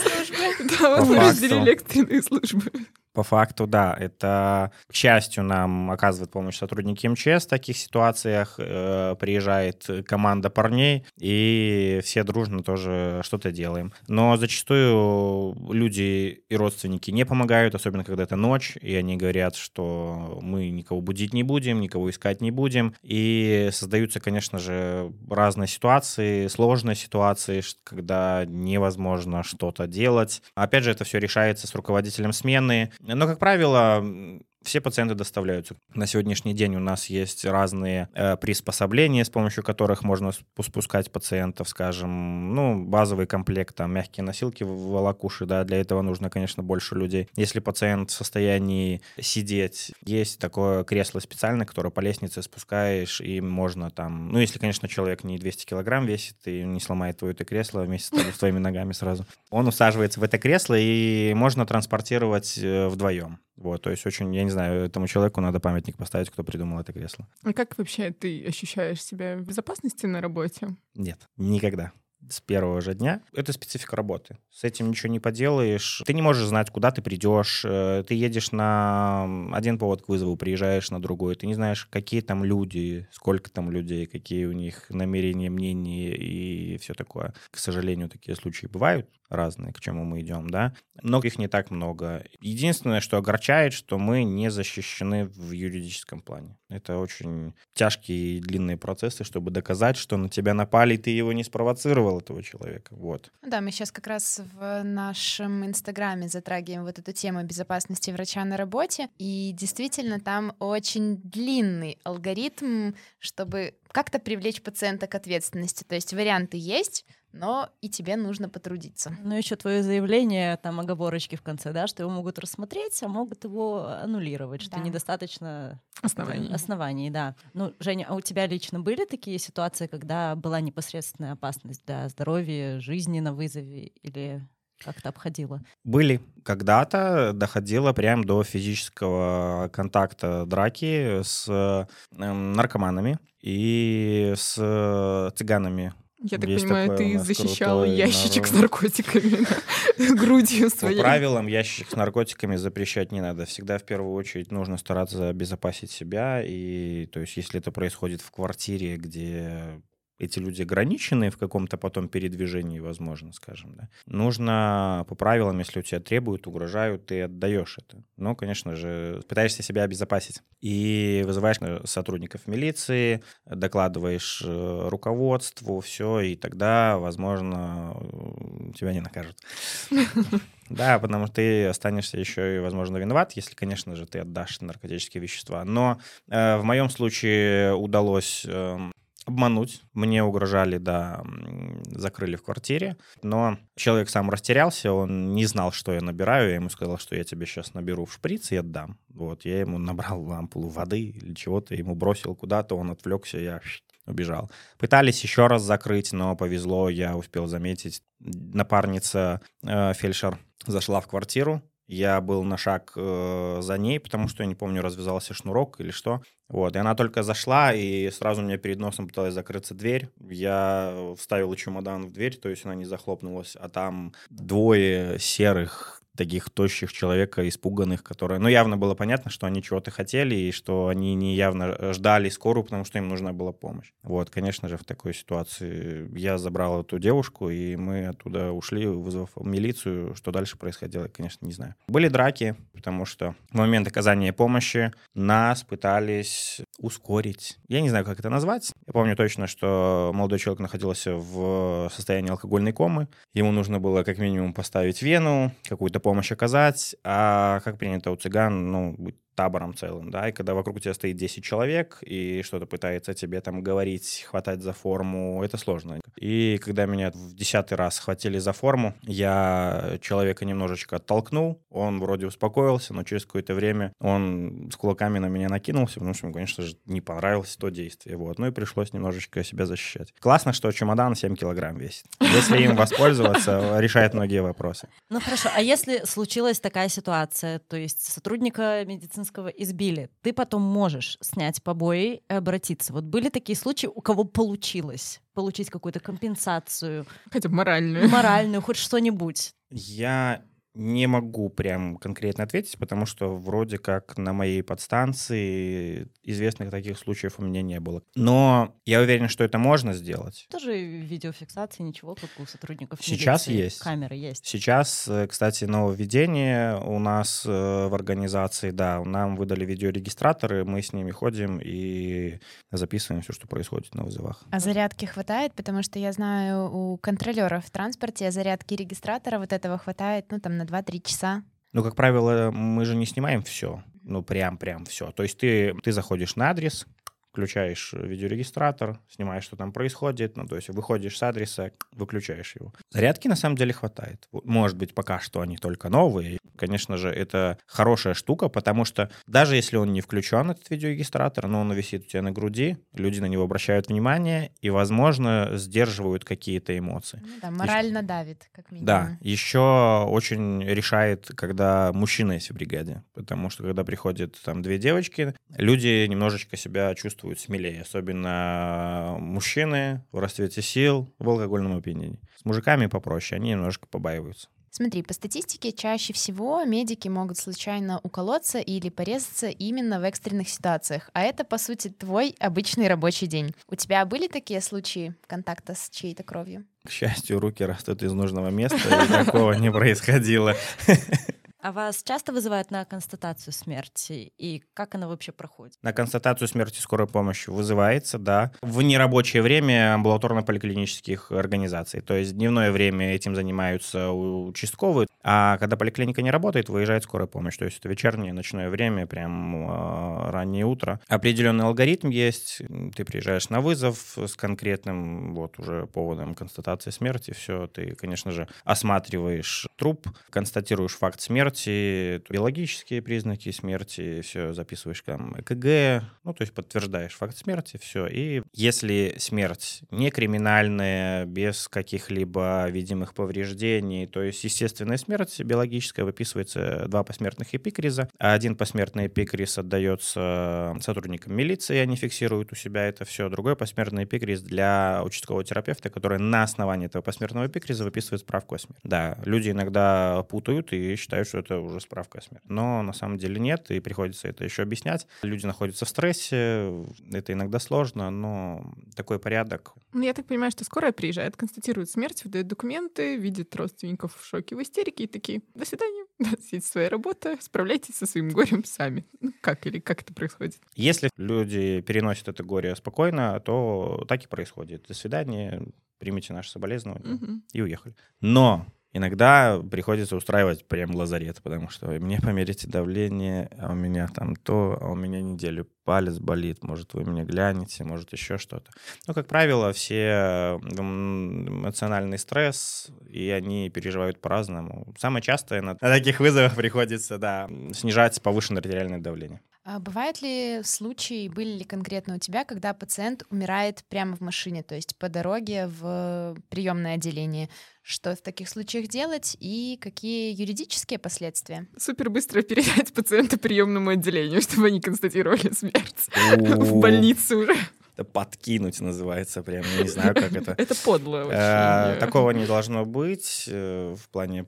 Да, вот мы разделили экстренные службы. По факту, да. Это, к счастью, нам оказывают помощь сотрудники МЧС в таких ситуациях. Э, Приезжает команда парней, и все дружно тоже что-то делаем. Но зачастую люди и родственники не помогают, особенно когда это ночь, и они говорят, что мы никого будить не будем, никого искать не будем. И создаются, конечно же, разные ситуации, сложные ситуации, когда невозможно что-то делать. Опять же, это все решается с руководителем смены. Но, как правило, все пациенты доставляются. На сегодняшний день у нас есть разные э, приспособления, с помощью которых можно спу- спускать пациентов, скажем, ну, базовый комплект, там, мягкие носилки, волокуши, да, для этого нужно, конечно, больше людей. Если пациент в состоянии сидеть, есть такое кресло специальное, которое по лестнице спускаешь, и можно там, ну, если, конечно, человек не 200 килограмм весит и не сломает твое это кресло вместе с твоими ногами сразу, он усаживается в это кресло, и можно транспортировать э, вдвоем. Вот, то есть очень, я не знаю, этому человеку надо памятник поставить, кто придумал это кресло. А как вообще ты ощущаешь себя в безопасности на работе? Нет, никогда. С первого же дня. Это специфика работы. С этим ничего не поделаешь. Ты не можешь знать, куда ты придешь. Э, Ты едешь на один повод к вызову, приезжаешь на другой. Ты не знаешь, какие там люди, сколько там людей, какие у них намерения, мнения и все такое. К сожалению, такие случаи бывают разные, к чему мы идем, да. Но их не так много. Единственное, что огорчает, что мы не защищены в юридическом плане. Это очень тяжкие и длинные процессы, чтобы доказать, что на тебя напали, и ты его не спровоцировал, этого человека. Вот. Да, мы сейчас как раз в нашем инстаграме затрагиваем вот эту тему безопасности врача на работе, и действительно там очень длинный алгоритм, чтобы как-то привлечь пациента к ответственности. То есть варианты есть, но и тебе нужно потрудиться. Ну, еще твое заявление, там оговорочки в конце, да, что его могут рассмотреть, а могут его аннулировать, что Да. недостаточно Оснований. оснований, да. Ну, Женя, а у тебя лично были такие ситуации, когда была непосредственная опасность для здоровья, жизни на вызове или как-то обходила? Были. Когда-то доходило прям до физического контакта драки с эм, наркоманами и с э, цыганами. Я так Есть понимаю, ты защищал крутой ящичек с народ. наркотиками да, (laughs) грудью По своей. правилам ящик с наркотиками запрещать не надо. Всегда в первую очередь нужно стараться обезопасить себя. И то есть если это происходит в квартире, где эти люди ограничены в каком-то потом передвижении, возможно, скажем, да. Нужно по правилам, если у тебя требуют, угрожают, ты отдаешь это. Но, конечно же, пытаешься себя обезопасить. И вызываешь э, сотрудников милиции, докладываешь э, руководству, все, и тогда, возможно, э, тебя не накажут. (laughs) Да, потому что ты останешься еще и, возможно, виноват, если, конечно же, ты отдашь наркотические вещества. Но э, в моем случае удалось эм, обмануть. Мне угрожали, да, закрыли в квартире. Но человек сам растерялся, он не знал, что я набираю. Я ему сказал, что я тебе сейчас наберу в шприц и отдам. Вот, я ему набрал ампулу воды или чего-то, ему бросил куда-то, он отвлекся, я убежал. Пытались еще раз закрыть, но повезло, я успел заметить. Напарница, э, фельдшер, зашла в квартиру, я был на шаг э, за ней, потому что я не помню, развязался шнурок или что. Вот, и она только зашла, и сразу у меня перед носом пыталась закрыться дверь. Я вставил чемодан в дверь, то есть она не захлопнулась, а там двое серых таких тощих человека, испуганных, которые... Ну, явно было понятно, что они чего-то хотели, и что они не явно ждали скорую, потому что им нужна была помощь. Вот, конечно же, в такой ситуации я забрал эту девушку, и мы оттуда ушли, вызвав милицию. Что дальше происходило, конечно, не знаю. Были драки, потому что в момент оказания помощи нас пытались ускорить. Я не знаю, как это назвать. Я помню точно, что молодой человек находился в состоянии алкогольной комы. Ему нужно было как минимум поставить вену, какую-то помощь оказать, а как принято у цыган, ну, табором целым, да, и когда вокруг тебя стоит 10 человек и что-то пытается тебе там говорить, хватать за форму, это сложно. И когда меня в десятый раз схватили за форму, я человека немножечко оттолкнул, он вроде успокоился, но через какое-то время он с кулаками на меня накинулся, потому что ему, конечно же, не понравилось то действие, вот, ну и пришлось немножечко себя защищать. Классно, что чемодан 7 килограмм весит. Если им воспользоваться, решает многие вопросы. Ну хорошо, а если случилась такая ситуация, то есть сотрудника медицинского избили, ты потом можешь снять побои и обратиться. Вот были такие случаи, у кого получилось получить какую-то компенсацию, Хотя бы моральную. моральную, хоть что-нибудь? Я не могу прям конкретно ответить, потому что вроде как на моей подстанции известных таких случаев у меня не было. Но я уверен, что это можно сделать. Тоже видеофиксации, ничего, как у сотрудников Сейчас милиции. есть. Камеры есть. Сейчас, э, кстати, нововведение у нас э, в организации, да, нам выдали видеорегистраторы, мы с ними ходим и записываем все, что происходит на вызовах. А зарядки хватает? Потому что я знаю, у контролеров в транспорте зарядки регистратора вот этого хватает, ну, там, на 2-3 часа. Ну, как правило, мы же не снимаем все. Ну, прям-прям все. То есть ты, ты заходишь на адрес, включаешь видеорегистратор, снимаешь, что там происходит, ну, то есть выходишь с адреса, выключаешь его. Зарядки на самом деле хватает. Может быть, пока что они только новые. Конечно же, это хорошая штука, потому что даже если он не включен, этот видеорегистратор, но он висит у тебя на груди, люди на него обращают внимание и, возможно, сдерживают какие-то эмоции. Ну, да, морально давит, как минимум. Да, еще очень решает, когда мужчина есть в бригаде, потому что когда приходят там две девочки, люди немножечко себя чувствуют смелее, особенно мужчины в расцвете сил, в алкогольном опьянении. С мужиками попроще, они немножко побаиваются. Смотри, по статистике чаще всего медики могут случайно уколоться или порезаться именно в экстренных ситуациях. А это, по сути, твой обычный рабочий день. У тебя были такие случаи контакта с чьей-то кровью? К счастью, руки растут из нужного места, и такого не происходило. (laughs) А вас часто вызывают на констатацию смерти? И как она вообще проходит? На констатацию смерти скорой помощи вызывается, да. В нерабочее время амбулаторно-поликлинических организаций. То есть дневное время этим занимаются участковые, а когда поликлиника не работает, выезжает скорая помощь. То есть это вечернее, ночное время, прям э, раннее утро. Определенный алгоритм есть. Ты приезжаешь на вызов с конкретным вот уже поводом констатации смерти. Все, ты, конечно же, осматриваешь труп, констатируешь факт смерти, биологические признаки смерти, все записываешь там ЭКГ, ну, то есть подтверждаешь факт смерти, все. И если смерть не криминальная, без каких-либо видимых повреждений, то есть естественная смерть биологическая, выписывается два посмертных эпикриза. Один посмертный эпикриз отдается сотрудникам милиции, они фиксируют у себя это все. Другой посмертный эпикриз для участкового терапевта, который на основании этого посмертного эпикриза выписывает справку о смерти. Да, люди иногда путают и считают, что это уже справка о смерти. Но на самом деле нет, и приходится это еще объяснять. Люди находятся в стрессе, это иногда сложно, но такой порядок. Ну, я так понимаю, что скорая приезжает, констатирует смерть, выдает документы, видит родственников в шоке, в истерике и такие, до свидания, (laughs) сидите своя работа, справляйтесь со своим горем сами. Ну, как или как это происходит? Если люди переносят это горе спокойно, то так и происходит. До свидания, примите наши соболезнования угу. и уехали. Но Иногда приходится устраивать прям лазарет, потому что мне померите давление, а у меня там то, а у меня неделю палец болит, может, вы меня глянете, может, еще что-то. Но, как правило, все эмоциональный стресс, и они переживают по-разному. Самое частое на таких вызовах приходится, да, снижать повышенное артериальное давление. А бывают ли случаи, были ли конкретно у тебя, когда пациент умирает прямо в машине, то есть по дороге в приемное отделение? Что в таких случаях делать и какие юридические последствия? Супер быстро передать пациента приемному отделению, (laughs) чтобы они констатировали смерть (laughs) в больнице уже. Это подкинуть называется прям, я не знаю, как это. (laughs) Это подло очень. Э, такого не должно быть э, в плане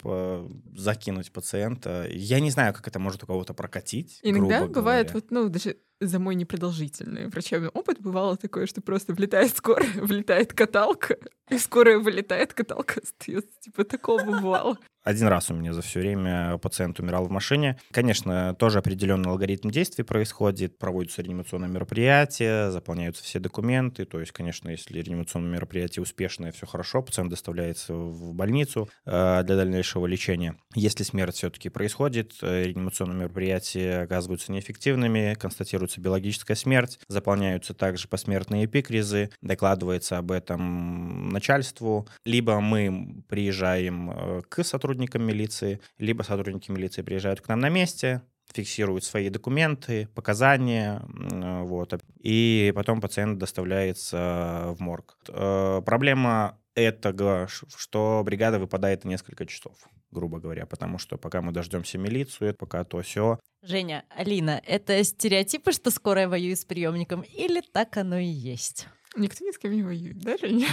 закинуть пациента. Я не знаю, как это может у кого-то прокатить. Иногда бывает, вот, ну, даже за мой непродолжительный врачебный опыт бывало такое, что просто влетает скорая, (laughs) влетает каталка, и скорая вылетает, каталка остается. Типа такого бывало. Один раз у меня за все время пациент умирал в машине. Конечно, тоже определенный алгоритм действий происходит. Проводятся реанимационные мероприятия, заполняются все документы. То есть, конечно, если реанимационное мероприятие успешное, все хорошо, пациент доставляется в больницу э, для дальнейшего лечения. Если смерть все-таки происходит, э, реанимационные мероприятия оказываются неэффективными, констатируется биологическая смерть, заполняются также посмертные эпикризы, докладывается об этом начальству. Либо мы приезжаем э, к сотруднику сотрудникам милиции, либо сотрудники милиции приезжают к нам на месте, фиксируют свои документы, показания, вот, и потом пациент доставляется в морг. Э, проблема этого, что бригада выпадает на несколько часов, грубо говоря, потому что пока мы дождемся милицию, пока то все. Женя, Алина, это стереотипы, что скорая воюет с приемником, или так оно и есть? Никто ни с кем не воюет, да, Женя?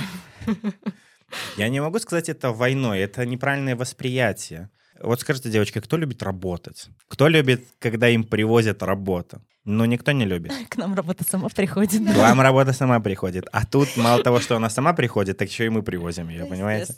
(laughs) Я не могу сказать это войной, это неправильное восприятие. Вот скажите, девочки, кто любит работать? Кто любит, когда им привозят работу? Ну, никто не любит. (laughs) К нам работа сама приходит. К вам работа сама приходит. А тут мало того, что она сама приходит, так еще и мы привозим ее, понимаете?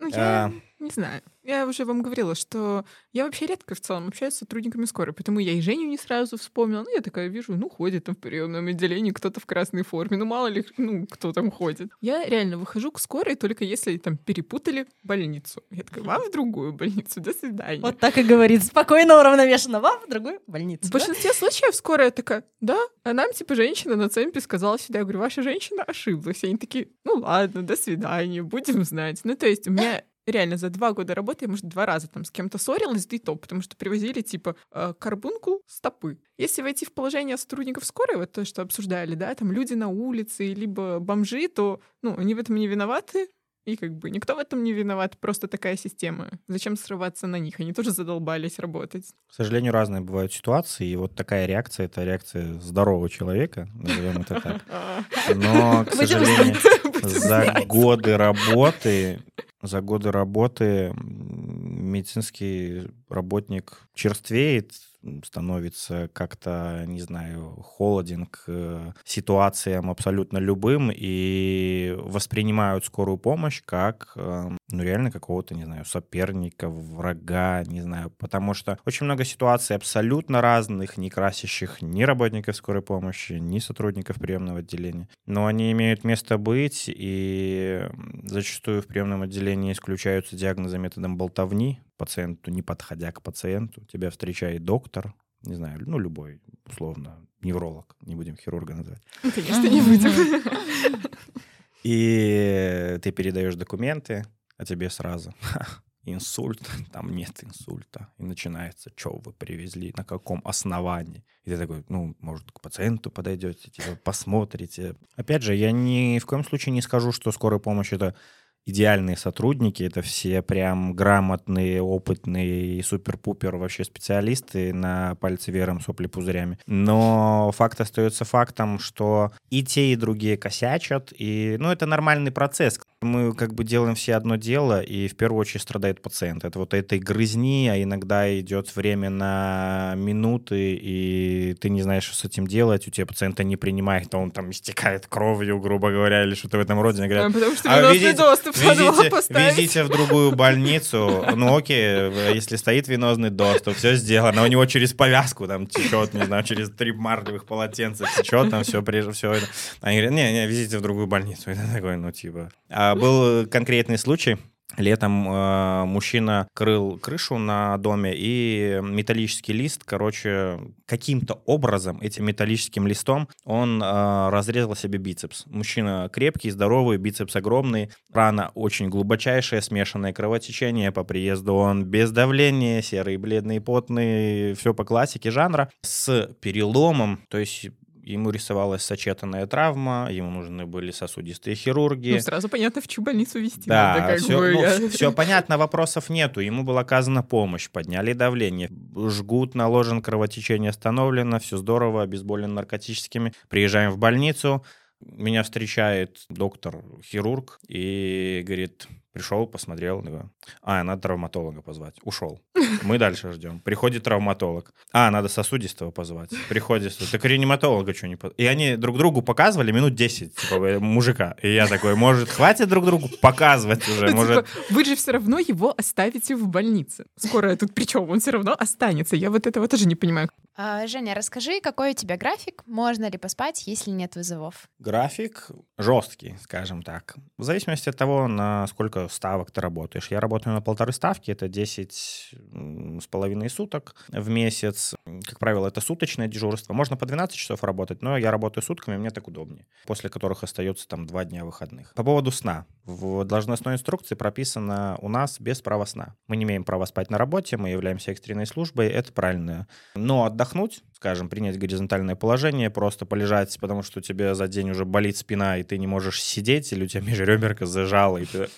Ну, я а... не знаю. Я уже вам говорила, что я вообще редко в целом общаюсь с сотрудниками скорой, поэтому я и Женю не сразу вспомнила. Ну, я такая вижу, ну, ходит там в приемном отделении кто-то в красной форме, ну, мало ли, ну, кто там ходит. Я реально выхожу к скорой только если там перепутали больницу. Я такая, вам в другую больницу, до свидания. Вот так и говорит, спокойно, уравновешенно, вам в другую больницу. В большинстве да? случаев скорая такая, да, а нам, типа, женщина на цемпе сказала сюда, я говорю, ваша женщина ошиблась. И они такие, ну, ладно, до свидания, будем знать. Ну, то есть у меня реально за два года работы я, может, два раза там с кем-то ссорилась, да и то, потому что привозили, типа, э, карбункул, стопы. Если войти в положение сотрудников скорой, вот то, что обсуждали, да, там люди на улице, либо бомжи, то, ну, они в этом не виноваты, и как бы никто в этом не виноват, просто такая система. Зачем срываться на них? Они тоже задолбались работать. К сожалению, разные бывают ситуации, и вот такая реакция — это реакция здорового человека, назовем это так. (laughs) Но, к сожалению, за годы работы за годы работы медицинский работник черствеет, становится как-то, не знаю, холоден к э, ситуациям абсолютно любым и воспринимают скорую помощь как, э, ну, реально какого-то, не знаю, соперника, врага, не знаю, потому что очень много ситуаций абсолютно разных, не красящих ни работников скорой помощи, ни сотрудников приемного отделения, но они имеют место быть, и зачастую в приемном отделении исключаются диагнозы методом болтовни, пациенту, не подходя к пациенту, тебя встречает доктор, не знаю, ну, любой, условно, невролог, не будем хирурга называть. Ну, конечно, не будем. (laughs) И ты передаешь документы, а тебе сразу (laughs) инсульт, там нет инсульта. И начинается, что вы привезли, на каком основании. И ты такой, ну, может, к пациенту подойдете, типа, посмотрите. Опять же, я ни в коем случае не скажу, что скорая помощь — это идеальные сотрудники, это все прям грамотные, опытные супер-пупер вообще специалисты на пальце вером сопли пузырями. Но факт остается фактом, что и те, и другие косячат, и, ну, это нормальный процесс. Мы как бы делаем все одно дело, и в первую очередь страдает пациент. Это вот этой грызни, а иногда идет время на минуты, и ты не знаешь, что с этим делать, у тебя пациента не принимает, а он там истекает кровью, грубо говоря, или что-то в этом роде. Они говорят, А, Потому что «А видите- доступ везите, везите в другую больницу. Ну окей, если стоит венозный доступ, все сделано. У него через повязку там течет, не знаю, через три марлевых полотенца течет, там все, все это. Они говорят, не, не, везите в другую больницу. Ты такой, ну типа. А был конкретный случай, Летом э, мужчина крыл крышу на доме, и металлический лист, короче, каким-то образом этим металлическим листом он э, разрезал себе бицепс. Мужчина крепкий, здоровый, бицепс огромный, рана очень глубочайшая, смешанное кровотечение. По приезду он без давления, серый, бледный, потный, все по классике жанра, с переломом, то есть ему рисовалась сочетанная травма, ему нужны были сосудистые хирурги. Ну, сразу понятно, в чью больницу вести Да, надо, как все, бы. я- понятно, вопросов нету. Ему была оказана помощь, подняли давление, жгут наложен, кровотечение остановлено, все здорово, обезболен наркотическими. Приезжаем в больницу, меня встречает доктор-хирург и говорит, пришел, посмотрел, такой, а, надо травматолога позвать. Ушел. Мы дальше ждем. Приходит травматолог. А, надо сосудистого позвать. Приходит, так реаниматолога что не по- И они друг другу показывали минут 10, типа, э, мужика. И я такой, может, хватит друг другу показывать уже? Ну, Может, типа, вы же все равно его оставите в больнице. Скоро тут причем он все равно останется. Я вот этого тоже не понимаю. А, Женя, расскажи, какой у тебя график? Можно ли поспать, если нет вызовов? График жесткий, скажем так. В зависимости от того, на сколько ставок ты работаешь. Я работаю на полторы ставки, это 10 м, с половиной суток в месяц. Как правило, это суточное дежурство. Можно по 12 часов работать, но я работаю сутками, мне так удобнее. После которых остается там два дня выходных. По поводу сна. В должностной инструкции прописано у нас без права сна. Мы не имеем права спать на работе, мы являемся экстренной службой, это правильно. Но отдохнуть, скажем, принять горизонтальное положение, просто полежать, потому что у тебя за день уже болит спина, и ты не можешь сидеть, или у тебя межреберка зажала, и ты...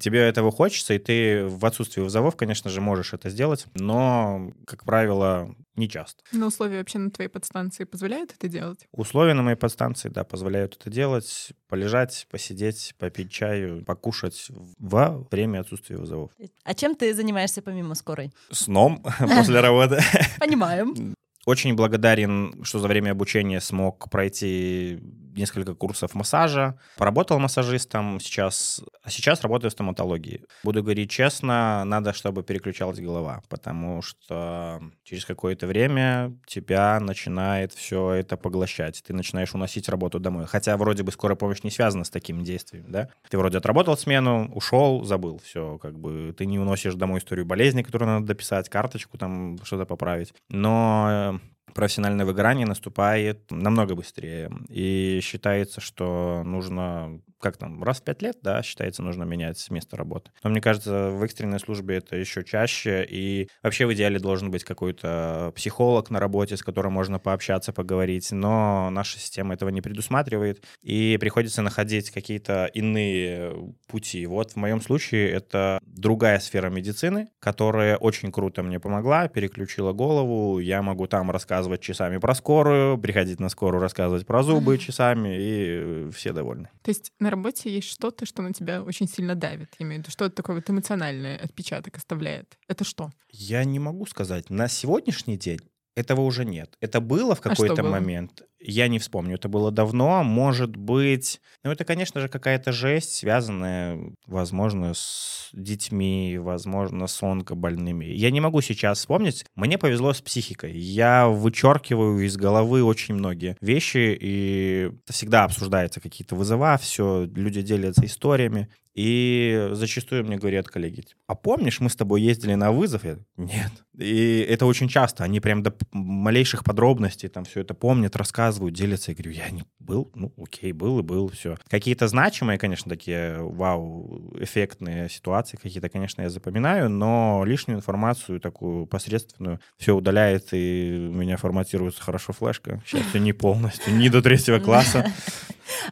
Тебе этого хочется, и ты в отсутствии вызовов, конечно же, можешь это сделать, но, как правило, не часто. Но условия вообще на твоей подстанции позволяют это делать? Условия на моей подстанции, да, позволяют это делать, полежать, посидеть, попить чаю, покушать во время отсутствия вызовов. А чем ты занимаешься помимо скорой? Сном (laughs) после работы. Понимаем. Очень благодарен, что за время обучения смог пройти несколько курсов массажа. Поработал массажистом сейчас, а сейчас работаю в стоматологии. Буду говорить честно, надо, чтобы переключалась голова, потому что через какое-то время тебя начинает все это поглощать. Ты начинаешь уносить работу домой. Хотя вроде бы скорая помощь не связана с такими действиями, да? Ты вроде отработал смену, ушел, забыл. Все, как бы ты не уносишь домой историю болезни, которую надо дописать, карточку там что-то поправить. Но э, профессиональное выгорание наступает намного быстрее. И считается, что нужно, как там, раз в пять лет, да, считается, нужно менять место работы. Но мне кажется, в экстренной службе это еще чаще. И вообще в идеале должен быть какой-то психолог на работе, с которым можно пообщаться, поговорить. Но наша система этого не предусматривает. И приходится находить какие-то иные пути. Вот в моем случае это другая сфера медицины, которая очень круто мне помогла, переключила голову. Я могу там рассказывать часами про скорую, приходить на скорую рассказывать про зубы часами, и все довольны. То есть на работе есть что-то, что на тебя очень сильно давит? Я имею в виду, что-то такое вот эмоциональный отпечаток оставляет. Это что? Я не могу сказать. На сегодняшний день этого уже нет. Это было в А что какой-то было? момент. Я не вспомню. Это было давно. Может быть... Ну, это, конечно же, какая-то жесть, связанная, возможно, с детьми, возможно, с онкобольными. Я не могу сейчас вспомнить. Мне повезло с психикой. Я вычеркиваю из головы очень многие вещи, и всегда обсуждается какие-то вызова, все, люди делятся историями. И зачастую мне говорят коллеги, а помнишь, мы с тобой ездили на вызов? Я, Нет. И это очень часто. Они прям до малейших подробностей там все это помнят, рассказывают, делятся. Я говорю, я не был. Ну, окей, был и был, все. Какие-то значимые, конечно, такие вау, эффектные ситуации какие-то, конечно, я запоминаю, но лишнюю информацию такую посредственную все удаляет, и у меня форматируется хорошо флешка. К счастью, не полностью, не до третьего класса. (laughs)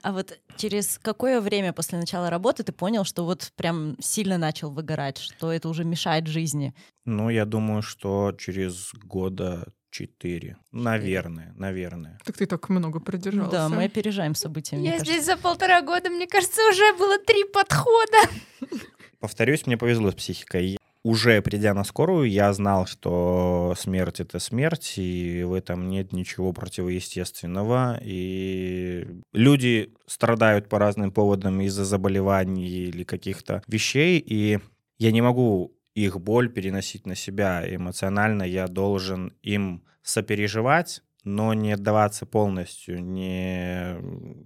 А вот через какое время после начала работы ты понял, что вот прям сильно начал выгорать, что это уже мешает жизни? Ну, я думаю, что через года четыре. Наверное, наверное. Так ты так много продержался. Да, мы опережаем события, мне Я кажется. здесь за полтора года, мне кажется, уже было три подхода. Повторюсь, мне повезло с психикой. Уже придя на скорую, я знал, что смерть — это смерть, и в этом нет ничего противоестественного. И люди страдают по разным поводам из-за заболеваний или каких-то вещей, и я не могу их боль переносить на себя эмоционально. Я должен им сопереживать, но не отдаваться полностью, не,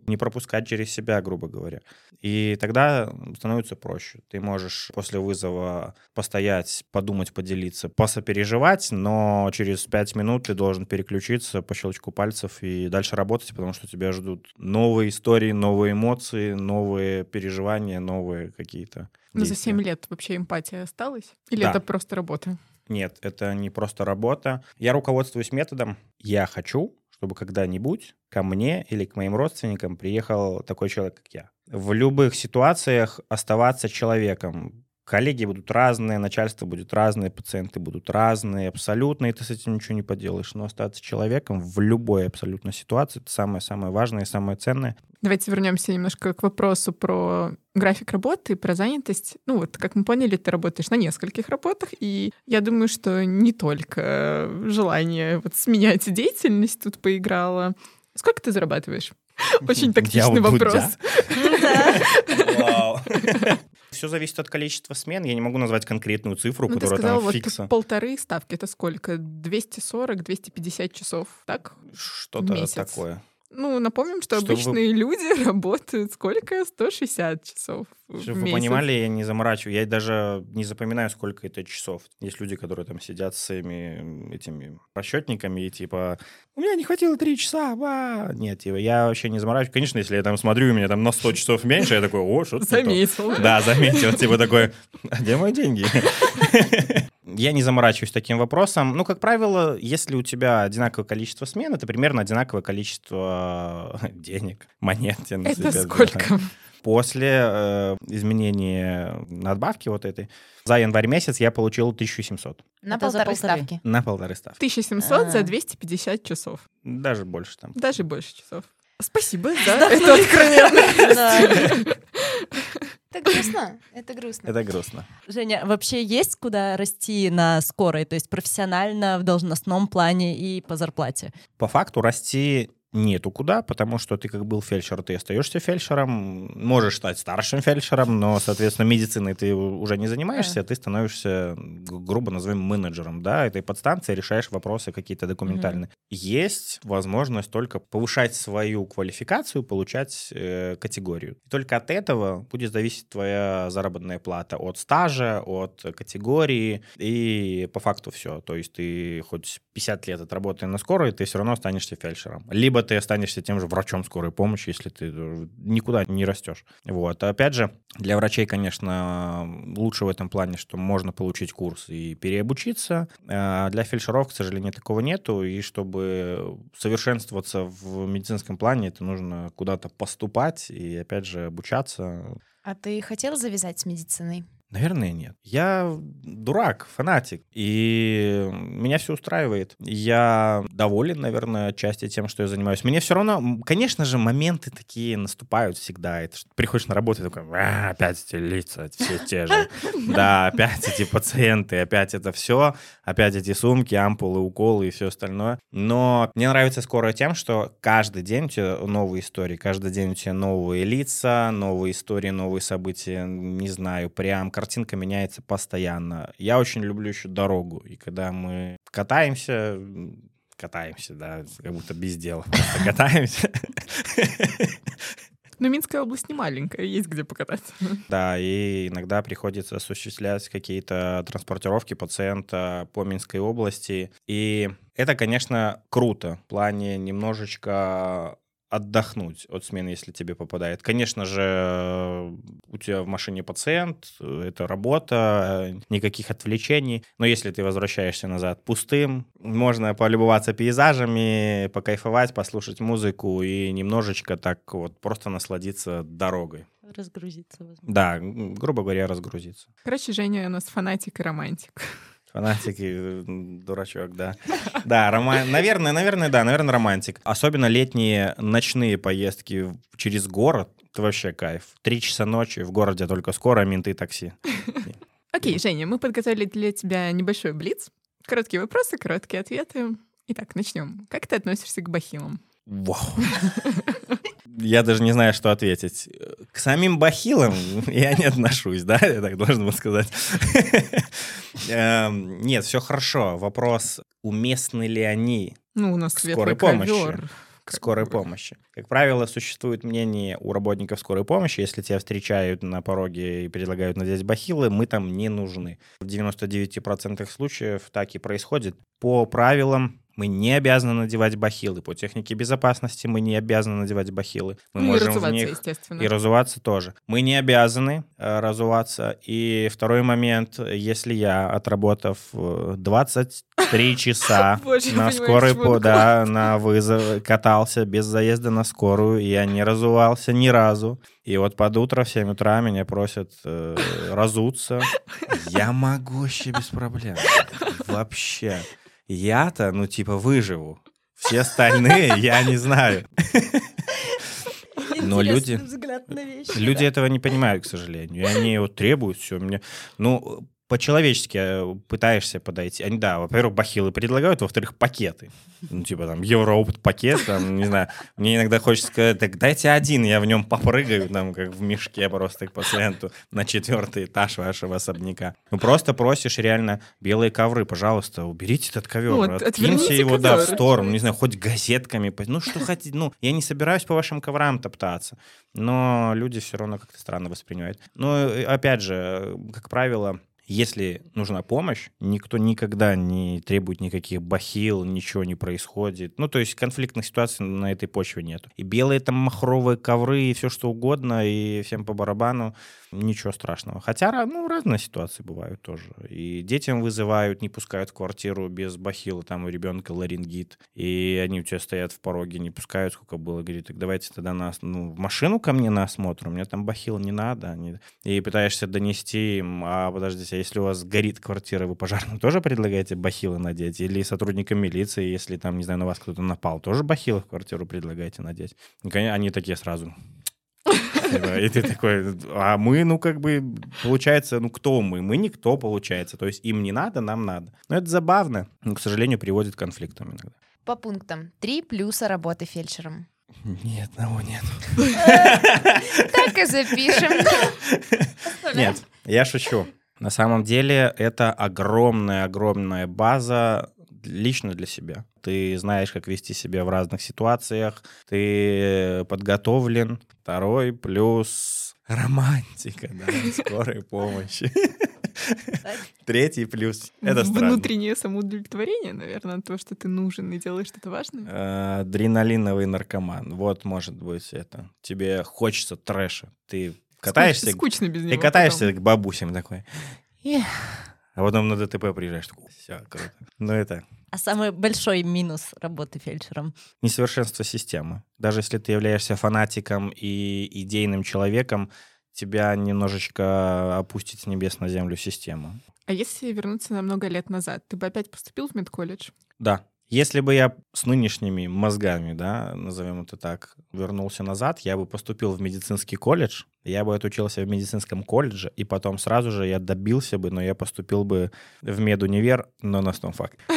не пропускать через себя, грубо говоря. И тогда становится проще. Ты можешь после вызова постоять, подумать, поделиться, посопереживать, но через пять минут ты должен переключиться по щелчку пальцев и дальше работать, потому что тебя ждут новые истории, новые эмоции, новые переживания, новые какие-то Но за действия. 7 лет вообще эмпатия осталась? Или Да. это просто работа? Нет, это не просто работа. Я руководствуюсь методом. Я хочу, чтобы когда-нибудь ко мне или к моим родственникам приехал такой человек, как я. В любых ситуациях оставаться человеком. Коллеги будут разные, начальство будет разное, пациенты будут разные, абсолютно, и ты с этим ничего не поделаешь. Но остаться человеком в любой абсолютно ситуации — это самое-самое важное и самое ценное. Давайте вернемся немножко к вопросу про график работы, про занятость. Ну вот, как мы поняли, ты работаешь на нескольких работах, и я думаю, что не только желание вот сменять деятельность тут поиграло. Сколько ты зарабатываешь? (laughs) Очень тактичный вопрос. (laughs) (laughs) Все зависит от количества смен. Я не могу назвать конкретную цифру, Ну, ты которая сказал, там вот фикса. полторы ставки. Это сколько? 240-250 часов, так? Что-то такое. Ну, напомним, что Чтобы вы- обычные люди (laughs) работают сколько? 160 часов Чтобы вы понимали, я не заморачиваю. Я даже не запоминаю, сколько это часов. Есть люди, которые там сидят с своими этими расчетниками и типа, у меня не хватило три часа, ва!» Нет, типа, я вообще не заморачиваю. Конечно, если я там смотрю, у меня там на 100 (laughs) часов меньше, я такой, о, что-то не то». Заметил. Да, заметил. Типа такой, а где мои деньги? (laughs) Я не заморачиваюсь таким вопросом. Ну, как правило, если у тебя одинаковое количество смен, это примерно одинаковое количество (laughs) денег, монет. я на Это себя сколько? После э, изменения надбавки вот этой, за январь месяц я получил 1700 На Это за полторы полторы. ставки. на полторы ставки. 1700 за А. 250 часов. Даже больше там. Даже больше часов. Спасибо за (laughs) эту откровенность. (laughs) Это грустно. Это грустно. Это грустно. Женя, вообще есть куда расти на скорой, то есть профессионально, в должностном плане и по зарплате? По факту расти нету куда, потому что ты как был фельдшер, ты остаешься фельдшером, можешь стать старшим фельдшером, но, соответственно, медициной ты уже не занимаешься, ты становишься, грубо назовем, менеджером, да, этой подстанции, решаешь вопросы какие-то документальные. Есть возможность только повышать свою квалификацию, получать э, категорию. И только от этого будет зависеть твоя заработная плата от стажа, от категории, и по факту все. То есть ты хоть 50 лет отработай на скорой, ты все равно останешься фельдшером. Либо ты останешься тем же врачом скорой помощи, если ты э, никуда не растешь. Вот. Опять же, для врачей, конечно, лучше в этом плане, что можно получить курс и переобучиться. А Для фельдшеров, к сожалению, такого нету. И чтобы совершенствоваться в медицинском плане, это нужно куда-то поступать и, опять же, обучаться. А ты хотел завязать с медициной? Наверное, нет. Я дурак, фанатик, и меня все устраивает. Я доволен, наверное, отчасти тем, что я занимаюсь. Мне все равно, конечно же, моменты такие наступают всегда. Это что приходишь на работу и такой, «А, опять эти лица, все те же. (laughs) Да, опять эти пациенты, опять это все, опять эти сумки, ампулы, уколы и все остальное. Но мне нравится скоро тем, что каждый день у тебя новые истории, каждый день у тебя новые лица, новые истории, новые события, не знаю, прям картинка меняется постоянно. Я очень люблю еще дорогу, и когда мы катаемся, катаемся, да, как будто без дела, просто катаемся. Но Минская область не маленькая, есть где покататься. (laughs) Да, и иногда приходится осуществлять какие-то транспортировки пациента по Минской области. И это, конечно, круто в плане немножечко отдохнуть от смены, если тебе попадает. Конечно же, у тебя в машине пациент, это работа, никаких отвлечений. Но если ты возвращаешься назад пустым, можно полюбоваться пейзажами, покайфовать, послушать музыку и немножечко так вот просто насладиться дорогой. Разгрузиться, возможно. Да, грубо говоря, разгрузиться. Короче, Женя у нас фанатик и романтик. Фанатики, дурачок, да. Да, рома... наверное, наверное, да, наверное, романтик. Особенно летние ночные поездки через город, это вообще кайф. Три часа ночи, в городе только скоро, менты и такси. (laughs) Окей, Женя, мы подготовили для тебя небольшой блиц. Короткие вопросы, короткие ответы. Итак, начнем. Как ты относишься к бахилам? Вау. (laughs) Я даже не знаю, что ответить. К самим бахилам (laughs) я не отношусь, да, я так должен был сказать. (laughs) Эм, нет, все хорошо. Вопрос, уместны ли они Ну, у нас скорой помощи. к скорой помощи. Как правило, существует мнение у работников скорой помощи, если тебя встречают на пороге и предлагают надеть бахилы, мы там не нужны. В 99% случаев так и происходит. По правилам мы не обязаны надевать бахилы. По технике безопасности мы не обязаны надевать бахилы. Мы Ну и можем в разуваться, них естественно. и разуваться тоже. Мы не обязаны э, разуваться. И второй момент, если я, отработав э, 23 (laughs) часа Боже, я на скорой, да, на вызов, катался без заезда на скорую, и я не разувался ни разу. И вот под утро в 7 утра меня просят э, разуться. (laughs) Я могу вообще без проблем. Вообще. Я-то, ну, типа, выживу. Все остальные, (laughs) я не знаю. Но люди- вещи. Люди этого не понимают, к сожалению. И они вот требуют все. Мне... Ну, по-человечески э, пытаешься подойти. Они, да, во-первых, бахилы предлагают, во-вторых, пакеты. Ну, типа там Евроопт пакет, там, не знаю. Мне иногда хочется сказать, так дайте один, я в нем попрыгаю, там, как в мешке просто к пациенту на четвертый этаж вашего особняка. Ну, просто просишь реально белые ковры, пожалуйста, уберите этот ковер, Вот, откиньте его, да, в ковер. сторону, не знаю, хоть газетками, ну, что хотите, ну, я не собираюсь по вашим коврам топтаться, но люди все равно как-то странно воспринимают. Э, опять же, как правило, если нужна помощь, никто никогда не требует никаких бахил, ничего не происходит. Ну, то есть конфликтных ситуаций на этой почве нет. И белые там махровые ковры, и все что угодно, и всем по барабану, ничего страшного. Хотя, ну, разные ситуации бывают тоже. И детям вызывают, не пускают в квартиру без бахила, там у ребенка ларингит, и они у тебя стоят в пороге, не пускают, сколько было, говорит, так давайте тогда нас, ну, в машину ко мне на осмотр, у меня там бахил не надо. Они- И пытаешься донести им, а подождите, а если у вас горит квартира, вы пожарным тоже предлагаете бахилы надеть? Или сотрудникам милиции, если там, не знаю, на вас кто-то напал, тоже бахилы в квартиру предлагаете надеть? И, они такие сразу, Типа, И ты такой, а мы, ну, как бы, получается, ну, кто мы? Мы никто, получается. То есть им не надо, нам надо. Но это забавно, но, к сожалению, приводит к конфликтам иногда. По пунктам. Три плюса работы фельдшером. Нет, одного нет. Так и запишем. Нет, я шучу. На самом деле это огромная-огромная база лично для себя. Ты знаешь, как вести себя в разных ситуациях, ты подготовлен. Второй плюс романтика, да, скорой помощи. (laughs) Третий плюс — это странно. Внутреннее самоудовлетворение, наверное, то, что ты нужен и делаешь что-то важное. Э, Адреналиновый наркоман. Вот, может быть, это. Тебе хочется трэша. Ты катаешься, Скучно, скучно без него. ты катаешься к бабусям такой. А потом на ДТП приезжаешь. Все, круто. Ну, это А самый большой минус работы фельдшером? несовершенство системы. Даже если ты являешься фанатиком и идейным человеком, тебя немножечко опустить с небес на землю система. А если вернуться на много лет назад, ты бы опять поступил в медколледж? Да. Если бы я с нынешними мозгами, да, назовем это так, вернулся назад, я бы поступил в медицинский колледж, я бы отучился в медицинском колледже, и потом сразу же я добился бы, но я поступил бы в медунивер, но на том факте. (laughs)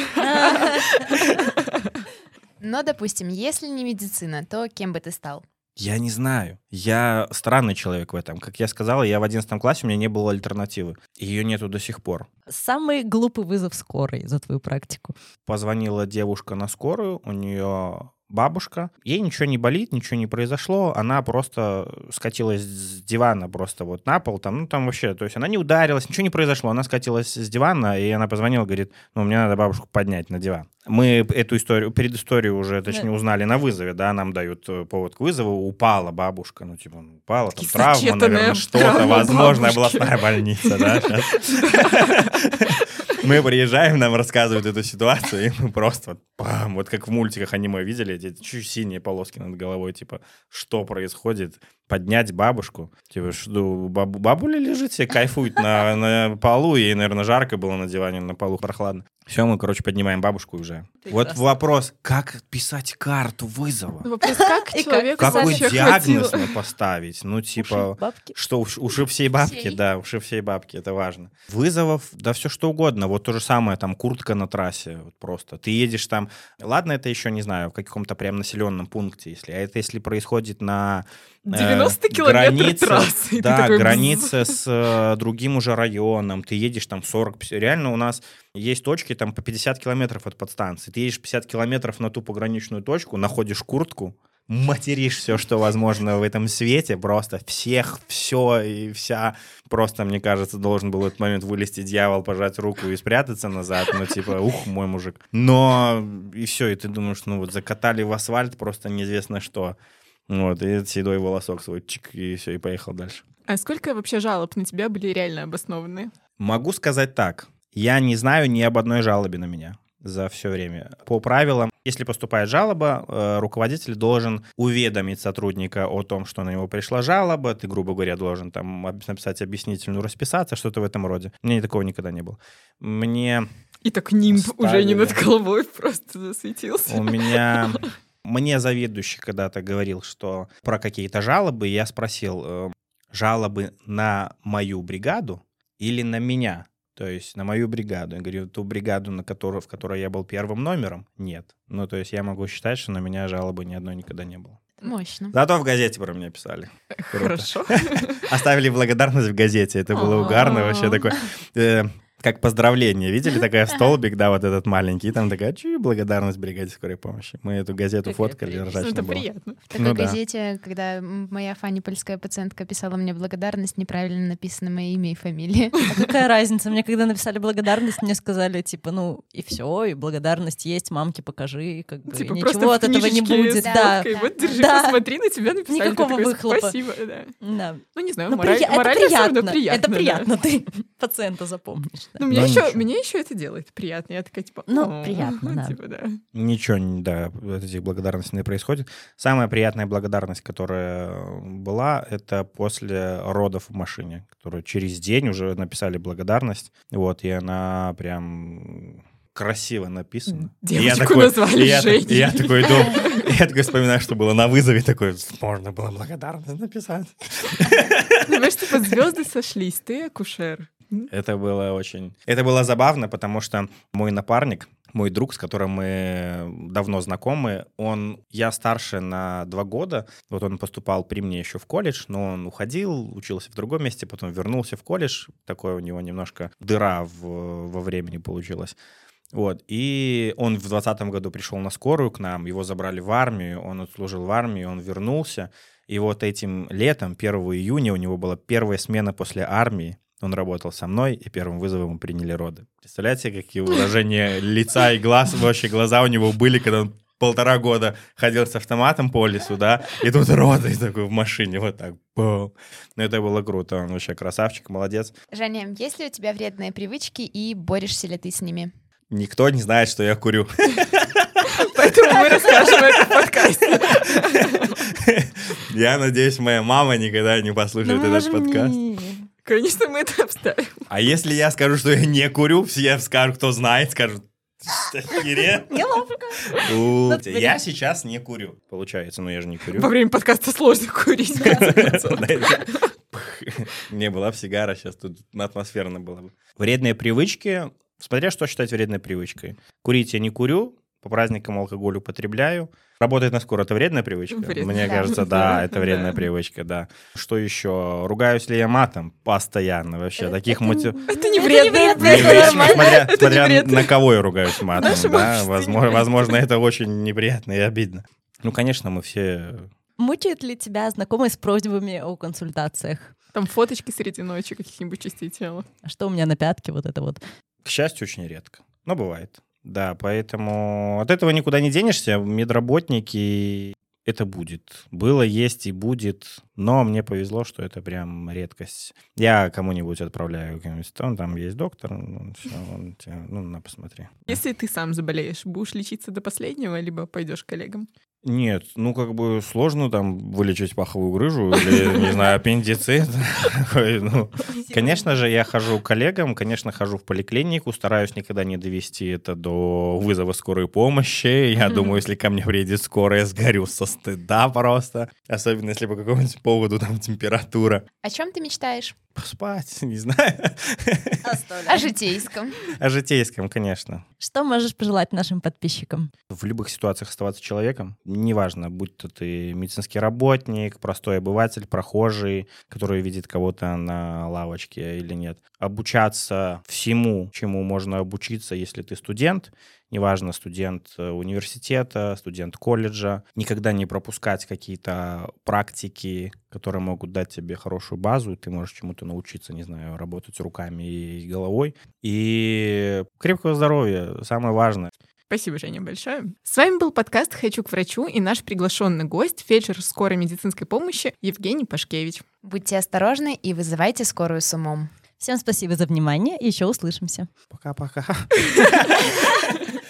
Но, допустим, если не медицина, то кем бы ты стал? Я не знаю. Я странный человек в этом. Как я сказал, я в 11 классе, у меня не было альтернативы. Ее нету до сих пор. Самый глупый вызов скорой за твою практику. Позвонила девушка на скорую, у нее бабушка. Ей ничего не болит, ничего не произошло. Она просто скатилась с дивана просто вот на пол. Там, ну, там вообще, то есть она не ударилась, ничего не произошло. Она скатилась с дивана, и она позвонила, говорит, ну, мне надо бабушку поднять на диван. Мы эту историю, перед историей уже, точнее, узнали на вызове, да, нам дают э, повод к вызову. Упала бабушка, ну, типа, ну, упала, там, травма, наверное, что-то, возможно, областная больница, да, (laughs) Мы приезжаем, нам рассказывают эту ситуацию, и мы просто вот, бам, вот как в мультиках аниме видели, эти чуть синие полоски над головой, типа, что происходит? Поднять бабушку, типа, что, бабу, бабуля лежит себе, кайфует на, на полу, ей, наверное, жарко было на диване, на полу прохладно. Все, мы, короче, поднимаем бабушку уже. Вот вопрос, как писать карту вызова? Ну, вопрос, как человеку Какой диагноз мы поставить? Ну, типа, Уши, бабки. что уж- уши всей бабки, Всей. да, уши всей бабки, это важно. Вызовов, да все что угодно. Вот то же самое, там, куртка на трассе, вот просто. Ты едешь там, ладно, это еще, не знаю, в каком-то прям населенном пункте, если, а это если происходит на... э, 90 километров границе, трассы, Да, такой граница с э, другим уже районом, ты едешь там 40... пятьдесят. Реально у нас есть точки там по 50 километров от подстанции. Ты едешь 50 километров на ту пограничную точку, находишь куртку, материшь все, что возможно в этом свете, просто всех, все и вся. Просто, мне кажется, должен был в этот момент вылезти дьявол, пожать руку и спрятаться назад, ну, типа, ух, мой мужик. Но и все, и ты думаешь, ну, вот закатали в асфальт просто неизвестно что. Вот, и седой волосок свой, чик, и все, и поехал дальше. А сколько вообще жалоб на тебя были реально обоснованные? Могу сказать так. Я не знаю ни об одной жалобе на меня за все время. По правилам, если поступает жалоба, э, руководитель должен уведомить сотрудника о том, что на него пришла жалоба. Ты, грубо говоря, должен там написать объяснительную, расписаться, что-то в этом роде. У меня такого никогда не было. Мне И так нимб уже не над головой (laughs) просто засветился. У меня... (laughs) Мне заведующий когда-то говорил, что про какие-то жалобы, я спросил, э, жалобы на мою бригаду или на меня? То есть на мою бригаду. Я говорю, ту бригаду, на которую, в которой я был первым номером, нет. Ну, то есть я могу считать, что на меня жалобы ни одной никогда не было. Мощно. Зато в газете про меня писали. Хорошо. Оставили благодарность в газете. Это было угарно вообще такое. Как поздравление. Видели такая (laughs) столбик, да, вот этот маленький. И там такая, чуть благодарность бригаде скорой помощи. Мы эту газету фоткали, прелесть. Ну, ржачно Это было. приятно. В такой Ну да. газете, когда моя фанипольская пациентка писала мне благодарность, неправильно написано мое имя и фамилия. (laughs) А какая (laughs) разница? Мне когда написали благодарность, мне сказали, типа, ну, и все, и благодарность есть, мамке покажи, как бы, Типа и ничего от этого не будет. Да, ссылкой, Вот да. держи, Да. посмотри, на тебя написали. Никакого такой, выхлопа. Спасибо, да. да. Ну, не знаю, Ну, мораль- это морально равно приятно. приятно. Это да. приятно, ты пациента запомнишь. Да. Ну, мне еще, ничего. мне еще это делает приятно. Я такая, типа, Ну, приятно, (laughs) да. Типа, да. Ничего, не- да, от этих благодарностей не происходит. Самая приятная благодарность, которая была, это после родов в машине, которую через день уже написали благодарность. Вот, и она прям красиво написана. И я Девочку такой- назвали я, Женей. и я такой думаю, (laughs) я такой вспоминаю, что было на вызове, такой, можно было благодарность написать. Знаешь, типа, звезды сошлись, ты акушер. Это было очень... Это было забавно, потому что мой напарник, мой друг, с которым мы давно знакомы, он... Я старше на два года. Вот он поступал при мне еще в колледж, но он уходил, учился в другом месте, потом вернулся в колледж. Такое у него немножко дыра в- во времени получилась. Вот, и он в 2020 году пришел на скорую к нам, его забрали в армию, он отслужил в армии, он вернулся, и вот этим летом, 1 июня, у него была первая смена после армии, он работал со мной, и первым вызовом мы приняли роды. Представляете, какие выражения лица и глаз, вообще глаза у него были, когда он полтора года ходил с автоматом по лесу, да, и тут роды такой в машине, вот так, бум. Ну, это было круто, он вообще красавчик, молодец. Женя, есть ли у тебя вредные привычки и борешься ли ты с ними? Никто не знает, что я курю. Поэтому мы расскажем это в подкасте. Я надеюсь, моя мама никогда не послушает Ну, этот подкаст. Не- Конечно, мы это обставим. А если я скажу, что я не курю, все скажут, кто знает, скажут? Неловко. Ну, Я сейчас не курю. Получается, но я же не курю. Во время подкаста сложно курить. Не была бы сигара, сейчас тут атмосферно было бы. Вредные привычки, смотря что считать вредной привычкой. Курить я не курю, по праздникам алкоголь употребляю. Работать на скоро это вредная привычка? Вредная. Мне Да. кажется, да, это вредная Да. привычка, да. Что еще? Ругаюсь ли я матом? Постоянно вообще. Таких мотив... Это не видишь, нормально. смотря, на кого я ругаюсь матом, да, возможно, это очень неприятно и обидно. Ну, конечно, мы все... Мучает ли тебя знакомые с просьбами о консультациях? Там фоточки среди ночи каких-нибудь частей тела. А Что у меня на пятке, вот это вот. К счастью, очень редко. Но бывает. Да, поэтому от этого никуда не денешься. Медработники это будет. Было, есть и будет. Но мне повезло, что это прям редкость. Я кому-нибудь отправляю, «Он там есть доктор, ну, всё, он тебе, ну, на, посмотри. Если ты сам заболеешь, будешь лечиться до последнего, либо пойдешь к коллегам? Нет, ну как бы сложно там вылечить паховую грыжу или, не знаю, аппендицит. Ну, Конечно же, я хожу к коллегам, конечно, хожу в поликлинику, стараюсь никогда не довести это до вызова скорой помощи. Я думаю, если ко мне приедет скорая, сгорю со стыда просто. Особенно, если по какому-нибудь поводу там температура. О чем ты мечтаешь? Поспать, (laughs) не знаю. О житейском. О житейском, конечно. Что можешь пожелать нашим подписчикам? В любых ситуациях оставаться человеком, неважно, будь то ты медицинский работник, простой обыватель, прохожий, который видит кого-то на лавочке или нет. Обучаться всему, чему можно обучиться, если ты студент, неважно, студент э, университета, студент колледжа, никогда не пропускать какие-то практики, которые могут дать тебе хорошую базу, и ты можешь чему-то научиться, не знаю, работать руками и головой. И крепкого здоровья, самое важное. Спасибо, Женя, большое. С вами был подкаст «Хочу к врачу» и наш приглашенный гость, фельдшер скорой медицинской помощи Евгений Пашкевич. Будьте осторожны и вызывайте скорую с умом. Всем спасибо за внимание и еще услышимся. Пока-пока. (laughs)